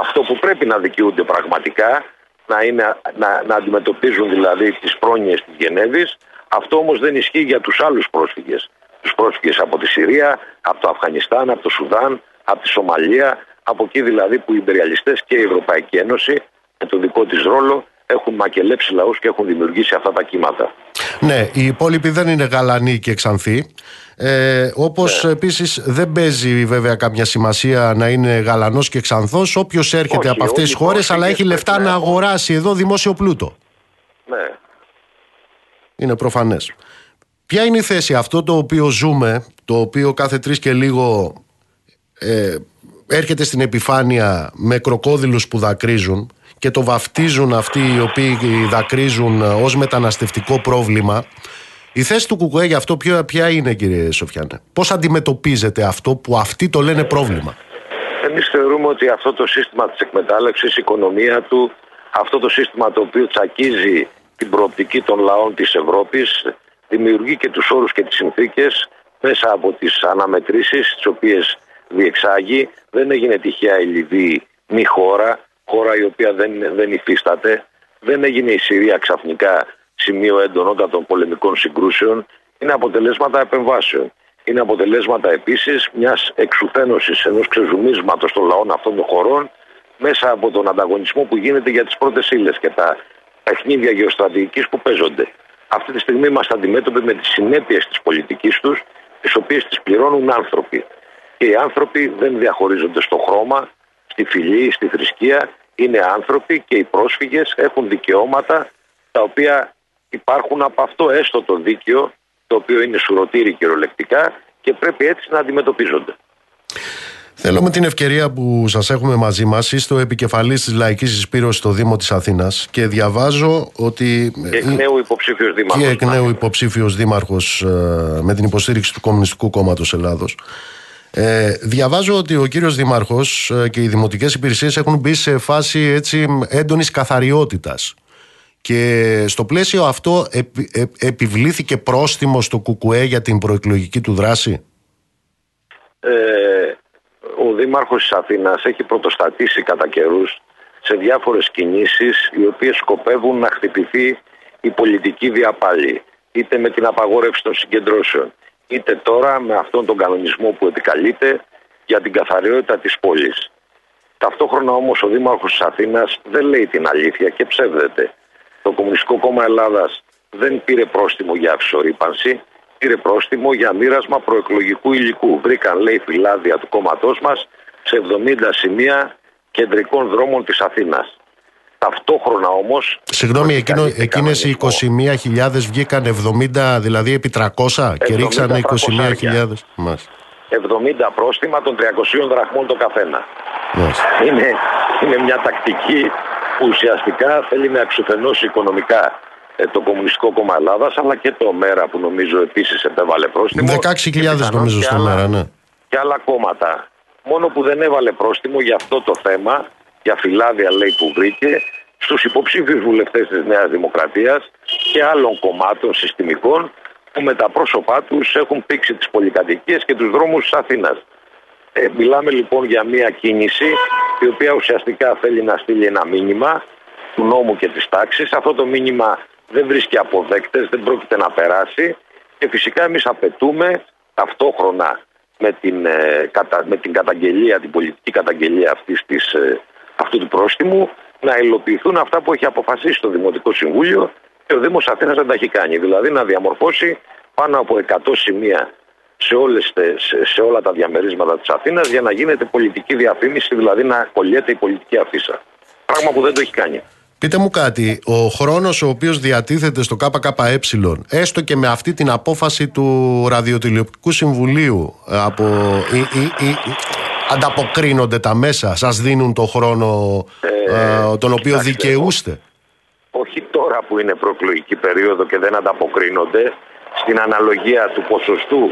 αυτό που πρέπει να δικαιούνται πραγματικά να, είναι, να, να αντιμετωπίζουν δηλαδή τις πρόνοιες της Γενέβης αυτό όμως δεν ισχύει για τους άλλους πρόσφυγες τους πρόσφυγες από τη Συρία, από το Αφγανιστάν, από το Σουδάν από τη Σομαλία από εκεί δηλαδή που οι υπεριαλιστές και η Ευρωπαϊκή Ένωση με το δικό της ρόλο έχουν μακελέψει λαούς και έχουν δημιουργήσει αυτά τα κύματα. Ναι, οι υπόλοιποι δεν είναι γαλανοί και ξανθοί. Ε, Όπως ναι. επίσης δεν παίζει βέβαια κάποια σημασία να είναι γαλανός και ξανθός όποιος έρχεται από αυτές τις χώρες, αλλά έχει λεφτά να αγοράσει εδώ δημόσιο πλούτο. Ναι. Είναι προφανές. Ποια είναι η θέση; Αυτό το οποίο ζούμε, το οποίο κάθε τρεις και λίγο ε, έρχεται στην επιφάνεια με κροκόδιλους που δακρύζουν και το βαφτίζουν αυτοί οι οποίοι δακρύζουν ως μεταναστευτικό πρόβλημα. Η θέση του Κουκουέ για αυτό ποια, ποια είναι κύριε Σοφιάνε. Πώς αντιμετωπίζετε αυτό που αυτοί το λένε πρόβλημα; Εμείς θεωρούμε ότι αυτό το σύστημα της εκμετάλλευσης, η οικονομία του, αυτό το σύστημα το οποίο τσακίζει την προοπτική των λαών της Ευρώπης, δημιουργεί και τους όρους και τις συνθήκες μέσα από τις αναμετρήσεις τις οποίες διεξάγει. Δεν έγινε τυχαία η Λιβύη μη χώρα, χώρα η οποία δεν, δεν υφίσταται. Δεν έγινε η Συρία ξαφνικά σημείο έντονοτατων πολεμικών συγκρούσεων. Είναι αποτελέσματα επεμβάσεων. Είναι αποτελέσματα επίσης μιας εξουθένωσης ενός ξεζουμίσματος των λαών αυτών των χωρών μέσα από τον ανταγωνισμό που γίνεται για τις πρώτες ύλες και τα παιχνίδια γεωστρατηγικής που παίζονται. Αυτή τη στιγμή είμαστε αντιμέτωποι με τις συνέπειες της πολιτικής τους, τις οποίες τις πληρώνουν άνθρωποι. Και οι άνθρωποι δεν διαχωρίζονται στο χρώμα, στη φυλή, στη θρησκεία. Είναι άνθρωποι και οι πρόσφυγες έχουν δικαιώματα τα οποία υπάρχουν από αυτό έστω το δίκαιο το οποίο είναι σουρωτήρι κυριολεκτικά και πρέπει έτσι να αντιμετωπίζονται. Θέλω με την ευκαιρία που σας έχουμε μαζί μας είστε ο επικεφαλής της Λαϊκής Εισπύρωσης στο Δήμο της Αθήνας και διαβάζω ότι... Και εκ νέου υποψήφιος δήμαρχος. Και εκ νέου υποψήφιος δήμαρχος ε, με την υποστήριξη του Κομμουνιστικού Κόμματος Ελλάδος. Ε, διαβάζω ότι ο κύριος Δήμαρχος ε, και οι δημοτικές υπηρεσίες έχουν μπει σε φάση έτσι έντονης καθαριότητας. Και στο πλαίσιο αυτό ε, επιβλήθηκε πρόστιμο στο ΚΚΕ για την προεκλογική του δράση; Ε, ο Δήμαρχος της Αθήνας έχει πρωτοστατήσει κατά καιρούς σε διάφορες κινήσεις οι οποίες σκοπεύουν να χτυπηθεί η πολιτική διαπάλη είτε με την απαγόρευση των συγκεντρώσεων είτε τώρα με αυτόν τον κανονισμό που επικαλείται για την καθαριότητα της πόλης. Ταυτόχρονα όμως ο Δήμαρχος της Αθήνας δεν λέει την αλήθεια και ψεύδεται. Το Κομμουνιστικό Κόμμα Ελλάδας δεν πήρε πρόστιμο για αυσορύπανση, πήρε πρόστιμο για μοίρασμα προεκλογικού υλικού. Βρήκαν, λέει, φυλάδια του κόμματός μας σε 70 σημεία κεντρικών δρόμων της Αθήνας. Ταυτόχρονα όμω. Συγγνώμη, εκείνες οι 21.000 βγήκαν 70, δηλαδή επί 300 και ρίξανε 21.000. 70 πρόστιμα των 300 δραχμών το καθένα. Είναι, είναι μια τακτική που ουσιαστικά θέλει να εξουθενώσει οικονομικά ε, το Κομμουνιστικό Κόμμα Ελλάδας, αλλά και το ΜΕΡΑ που νομίζω επίσης επέβαλε πρόστιμο. 16.000 νομίζω στο ΜΕΡΑ, ναι. Και άλλα κόμματα. Μόνο που δεν έβαλε πρόστιμο για αυτό το θέμα για φυλάδια λέει που βρήκε στους υποψήφιους βουλευτές της Νέας Δημοκρατίας και άλλων κομμάτων συστημικών που με τα πρόσωπά τους έχουν πήξει τις πολυκατοικίες και τους δρόμους της Αθήνας. Ε, μιλάμε λοιπόν για μια κίνηση η οποία ουσιαστικά θέλει να στείλει ένα μήνυμα του νόμου και της τάξης. Αυτό το μήνυμα δεν βρίσκει αποδέκτες, δεν πρόκειται να περάσει και φυσικά εμείς απαιτούμε ταυτόχρονα με την, ε, κατα, με την καταγγελία, την πολιτική καταγγελία αυτής της, ε, αυτού του πρόστιμου να υλοποιηθούν αυτά που έχει αποφασίσει το Δημοτικό Συμβούλιο και ο Δήμος Αθήνας δεν τα έχει κάνει. Δηλαδή να διαμορφώσει πάνω από 100 σημεία σε, όλες, σε, σε όλα τα διαμερίσματα της Αθήνας για να γίνεται πολιτική διαφήμιση, δηλαδή να κολλιέται η πολιτική αφίσα. Πράγμα που δεν το έχει κάνει. Πείτε μου κάτι, ο χρόνος ο οποίος διατίθεται στο ΚΚΕ, έστω και με αυτή την απόφαση του Ραδιοτηλεοπτικού Συμβουλίου, ε, από, ή, ή, ή, ανταποκρίνονται τα μέσα, σας δίνουν το χρόνο ε, τον οποίο δικαιούστε; Όχι τώρα που είναι προεκλογική περίοδο και δεν ανταποκρίνονται, στην αναλογία του ποσοστού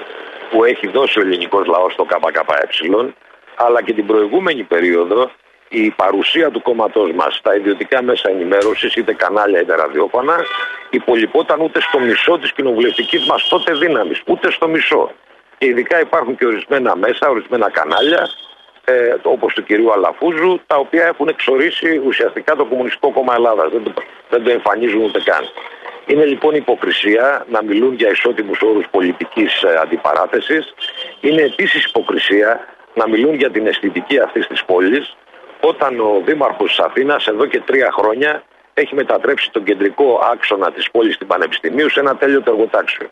που έχει δώσει ο ελληνικός λαός στο ΚΚΕ, αλλά και την προηγούμενη περίοδο η παρουσία του κόμματός μας στα ιδιωτικά μέσα ενημέρωσης, είτε κανάλια είτε ραδιόφωνα, υπολοιπόταν ούτε στο μισό της κοινοβουλευτικής μας τότε δύναμης. Ούτε στο μισό. Και ειδικά υπάρχουν και ορισμένα μέσα, ορισμένα κανάλια, ε, όπως του κυρίου Αλαφούζου, τα οποία έχουν εξορίσει ουσιαστικά το Κομμουνιστικό Κόμμα Ελλάδας. Δεν το, δεν το εμφανίζουν ούτε καν. Είναι λοιπόν υποκρισία να μιλούν για ισότιμους όρους πολιτικής ε, αντιπαράθεσης. Είναι επίσης υποκρισία να μιλούν για την αισθητική αυτής της πόλης όταν ο Δήμαρχος της Αθήνας εδώ και τρία χρόνια έχει μετατρέψει τον κεντρικό άξονα της πόλης στην Πανεπιστημίου σε ένα τέλειο εργοτάξιο.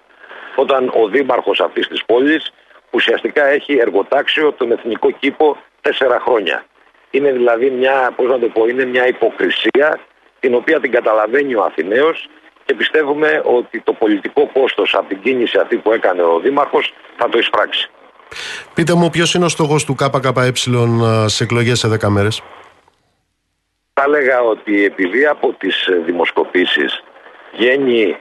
Όταν ο Δήμαρχος αυτής της πόλης ουσιαστικά έχει εργοτάξιο τον εθνικό κήπο τέσσερα χρόνια. Είναι δηλαδή μια, πώς να το πω, είναι μια υποκρισία την οποία την καταλαβαίνει ο Αθηναίος και πιστεύουμε ότι το πολιτικό κόστος από την κίνηση αυτή που έκανε ο Δήμαρχος θα το εισπράξει. Πείτε μου, ποιος είναι ο στόχος του ΚΚΕ σε εκλογές σε 10 μέρες; Θα έλεγα ότι επειδή από τις δημοσκοπήσεις βγαίνει,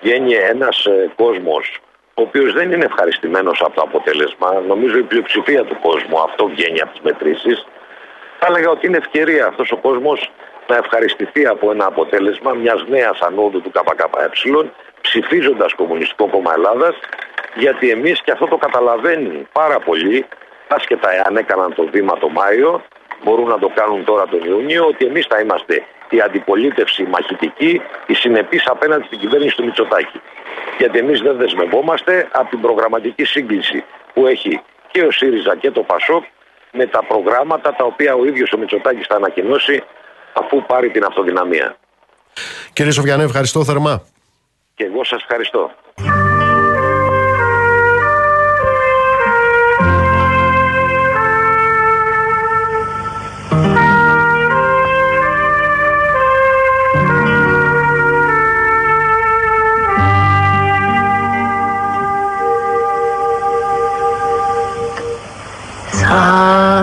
βγαίνει ένας ε, κόσμος ο οποίος δεν είναι ευχαριστημένος από το αποτέλεσμα, νομίζω η πλειοψηφία του κόσμου αυτό βγαίνει από τις μετρήσεις. Θα έλεγα ότι είναι ευκαιρία αυτός ο κόσμος να ευχαριστηθεί από ένα αποτέλεσμα μιας νέας ανόδου του ΚΚΕ, ψηφίζοντας Κομμουνιστικό Κόμμα Ελλάδας γιατί εμείς και αυτό το καταλαβαίνει πάρα πολύ, άσχετα εάν έκαναν το βήμα το Μάιο, μπορούν να το κάνουν τώρα τον Ιούνιο, ότι εμείς θα είμαστε η αντιπολίτευση μαχητική, η συνεπής απέναντι στην κυβέρνηση του Μητσοτάκη. Γιατί εμείς δεν δεσμευόμαστε από την προγραμματική σύγκληση που έχει και ο ΣΥΡΙΖΑ και το ΠΑΣΟΚ με τα προγράμματα τα οποία ο ίδιος ο Μητσοτάκης θα ανακοινώσει αφού πάρει την αυτοδυναμία. Κύριε Σοβιανέ, ευχαριστώ θερμά. Και εγώ σας ευχαριστώ.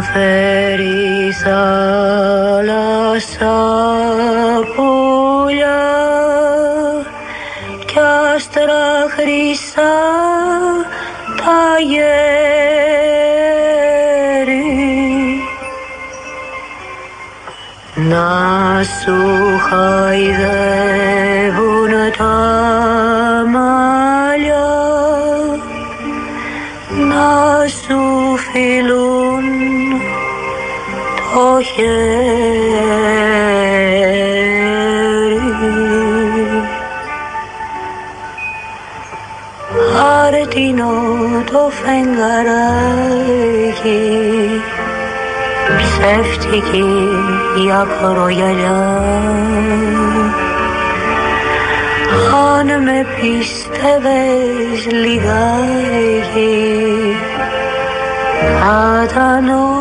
Φέρεις θάλασσα πουλιά κι άστρα χρυσά τα γέρι. Να σου χαϊδεύουν τα μαλλιά να σου φιλούν το χέρι. Άρτινο το φεγγαράκι ψεύτικη η ακρογιαλιά. Αν με πίστευες λιγάκι θα ήταν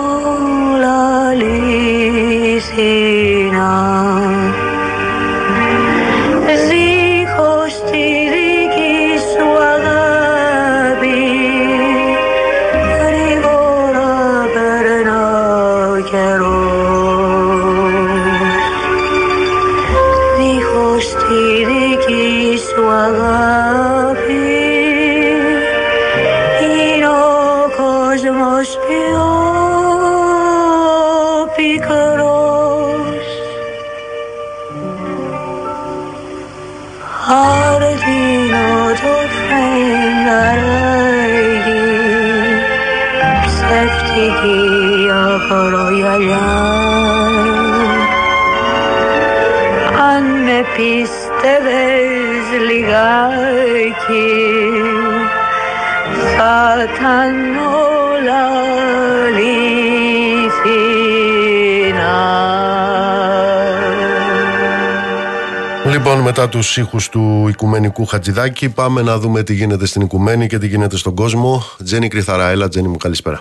όλα ακρογιαλιά αν με πίστευες λιγάκι θα ήταν όλα αληθινά. Λοιπόν, μετά τους ήχους του Οικουμενικού Χατζηδάκη, πάμε να δούμε τι γίνεται στην Οικουμένη και τι γίνεται στον κόσμο. Τζένι Κρυθαραέλα, Τζένι μου, καλησπέρα.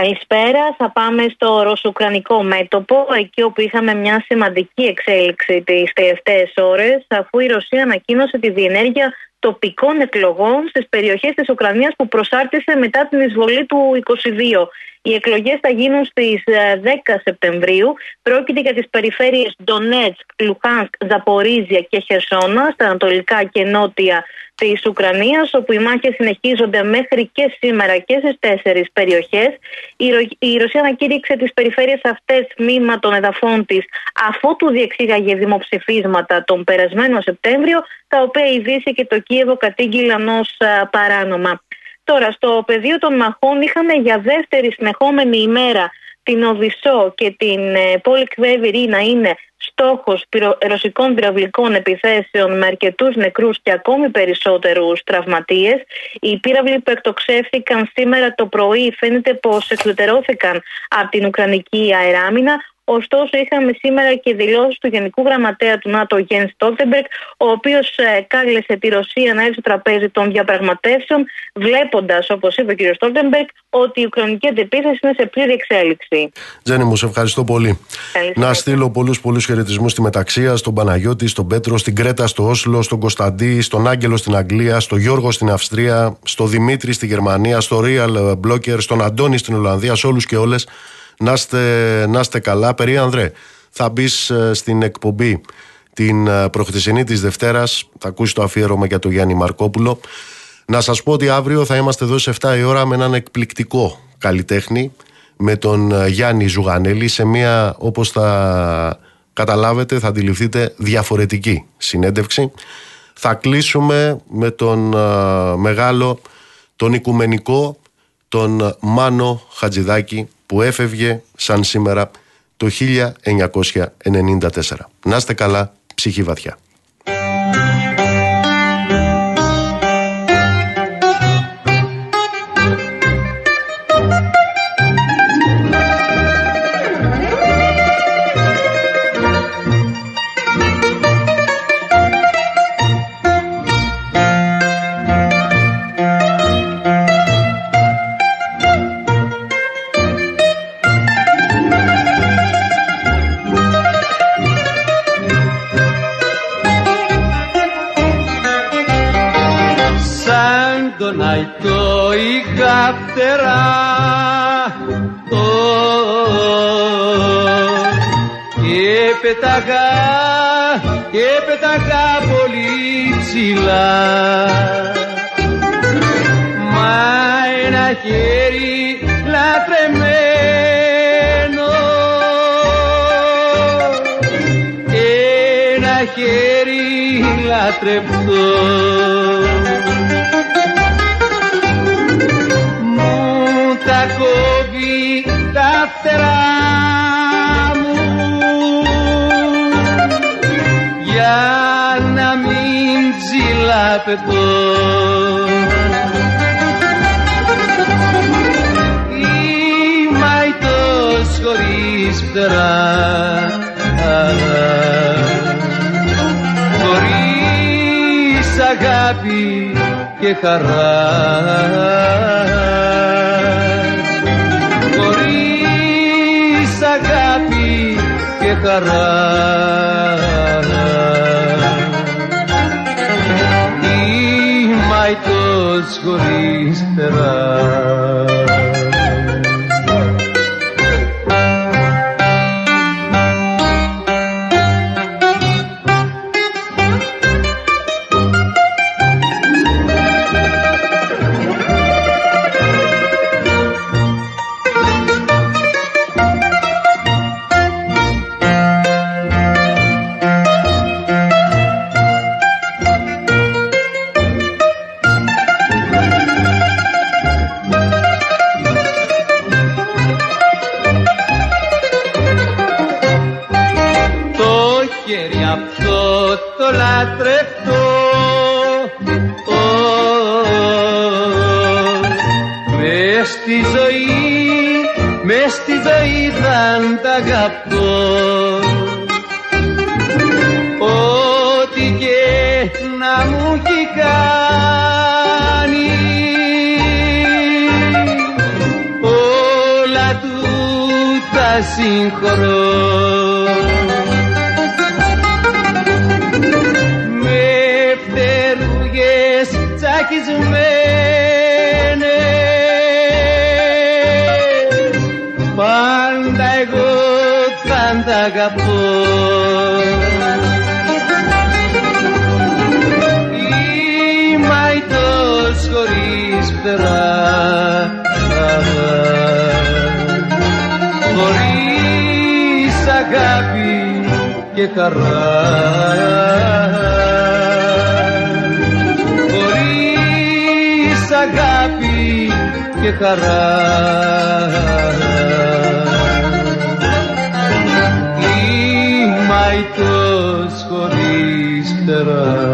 Καλησπέρα. Θα πάμε στο ρωσουκρανικό μέτωπο, εκεί όπου είχαμε μια σημαντική εξέλιξη τις τελευταίες ώρες, αφού η Ρωσία ανακοίνωσε τη διενέργεια τοπικών εκλογών στις περιοχές της Ουκρανίας που προσάρτησε μετά την εισβολή του 22. Οι εκλογές θα γίνουν στις 10 Σεπτεμβρίου. Πρόκειται για τις περιφέρειες Ντονέτσκ, Λουχάνσκ, Ζαπορίζια και Χερσόνα, στα ανατολικά και νότια της Ουκρανίας, όπου οι μάχες συνεχίζονται μέχρι και σήμερα και στις τέσσερις περιοχές. Η, Ρο- η Ρωσία ανακήρυξε τις περιφέρειες αυτές τμήμα των εδαφών της, αφότου διεξήγαγε δημοψηφίσματα τον περασμένο Σεπτέμβριο, τα οποία η Δύση και το Κίεβο κατήγγειλαν ως παράνομα. Τώρα, στο πεδίο των μαχών είχαμε για δεύτερη συνεχόμενη ημέρα την Οδυσσό και την ε, πόλη Κβέβηρη να είναι στόχος πυρο- ρωσικών πυραυλικών επιθέσεων με αρκετούς νεκρούς και ακόμη περισσότερους τραυματίες. Οι πύραυλοι που εκτοξεύθηκαν σήμερα το πρωί φαίνεται πως εξουδετερώθηκαν από την Ουκρανική αεράμυνα. Ωστόσο, είχαμε σήμερα και δηλώσεις του Γενικού Γραμματέα του ΝΑΤΟ, Γενς Στόλτενμπεργκ, ο οποίος κάλεσε τη Ρωσία να έρθει στο τραπέζι των διαπραγματεύσεων, βλέποντας, όπως είπε ο κ. Στόλτενμπεργκ, ότι η Ουκρανική αντεπίθεση είναι σε πλήρη εξέλιξη. Τζένι μου, σε ευχαριστώ πολύ. Καλησπέρα. Να στείλω πολλούς πολλούς χαιρετισμούς στη Μεταξία, στον Παναγιώτη, στον Πέτρο, στην Κρέτα, στο Όσλο, στον Κωνσταντή, στον Άγγελο στην Αγγλία, στον Γιώργο στην Αυστρία, στον Δημήτρη στη Γερμανία, στο Real Blocker, στον Αντώνη στην Ολλανδία, σε όλους και όλες. Να είστε, να είστε καλά. Περί Ανδρέ, θα μπεις στην εκπομπή την ε, προχτεσινή της Δευτέρας, θα ακούσεις το αφιέρωμα για τον Γιάννη Μαρκόπουλο. Να σας πω ότι αύριο θα είμαστε εδώ σε 7 η ώρα με έναν εκπληκτικό καλλιτέχνη, με τον ε, Γιάννη Ζουγανέλη, σε μια, όπως θα καταλάβετε, θα αντιληφθείτε, διαφορετική συνέντευξη. Θα κλείσουμε με τον ε, μεγάλο, τον οικουμενικό, τον Μάνο Χατζηδάκη, που έφευγε σαν σήμερα το 1994. Να είστε καλά, ψυχή βαθιά. Καυτερά Ω, και πεταγά και πεταγά πολύ ψηλά. Μα ένα χέρι λατρεμένο. Ένα χέρι λατρευτό κόβει τα φτερά μου. Για να μην ψηλαπετώ. Είμαι αητός χωρίς φτερά. Χωρίς αγάπη και χαρά χαρά Είμαι αητός χωρίς φτερά και καρά, χωρίς αγάπη και χαρά. Είμαι αητός χωρίς φτερά.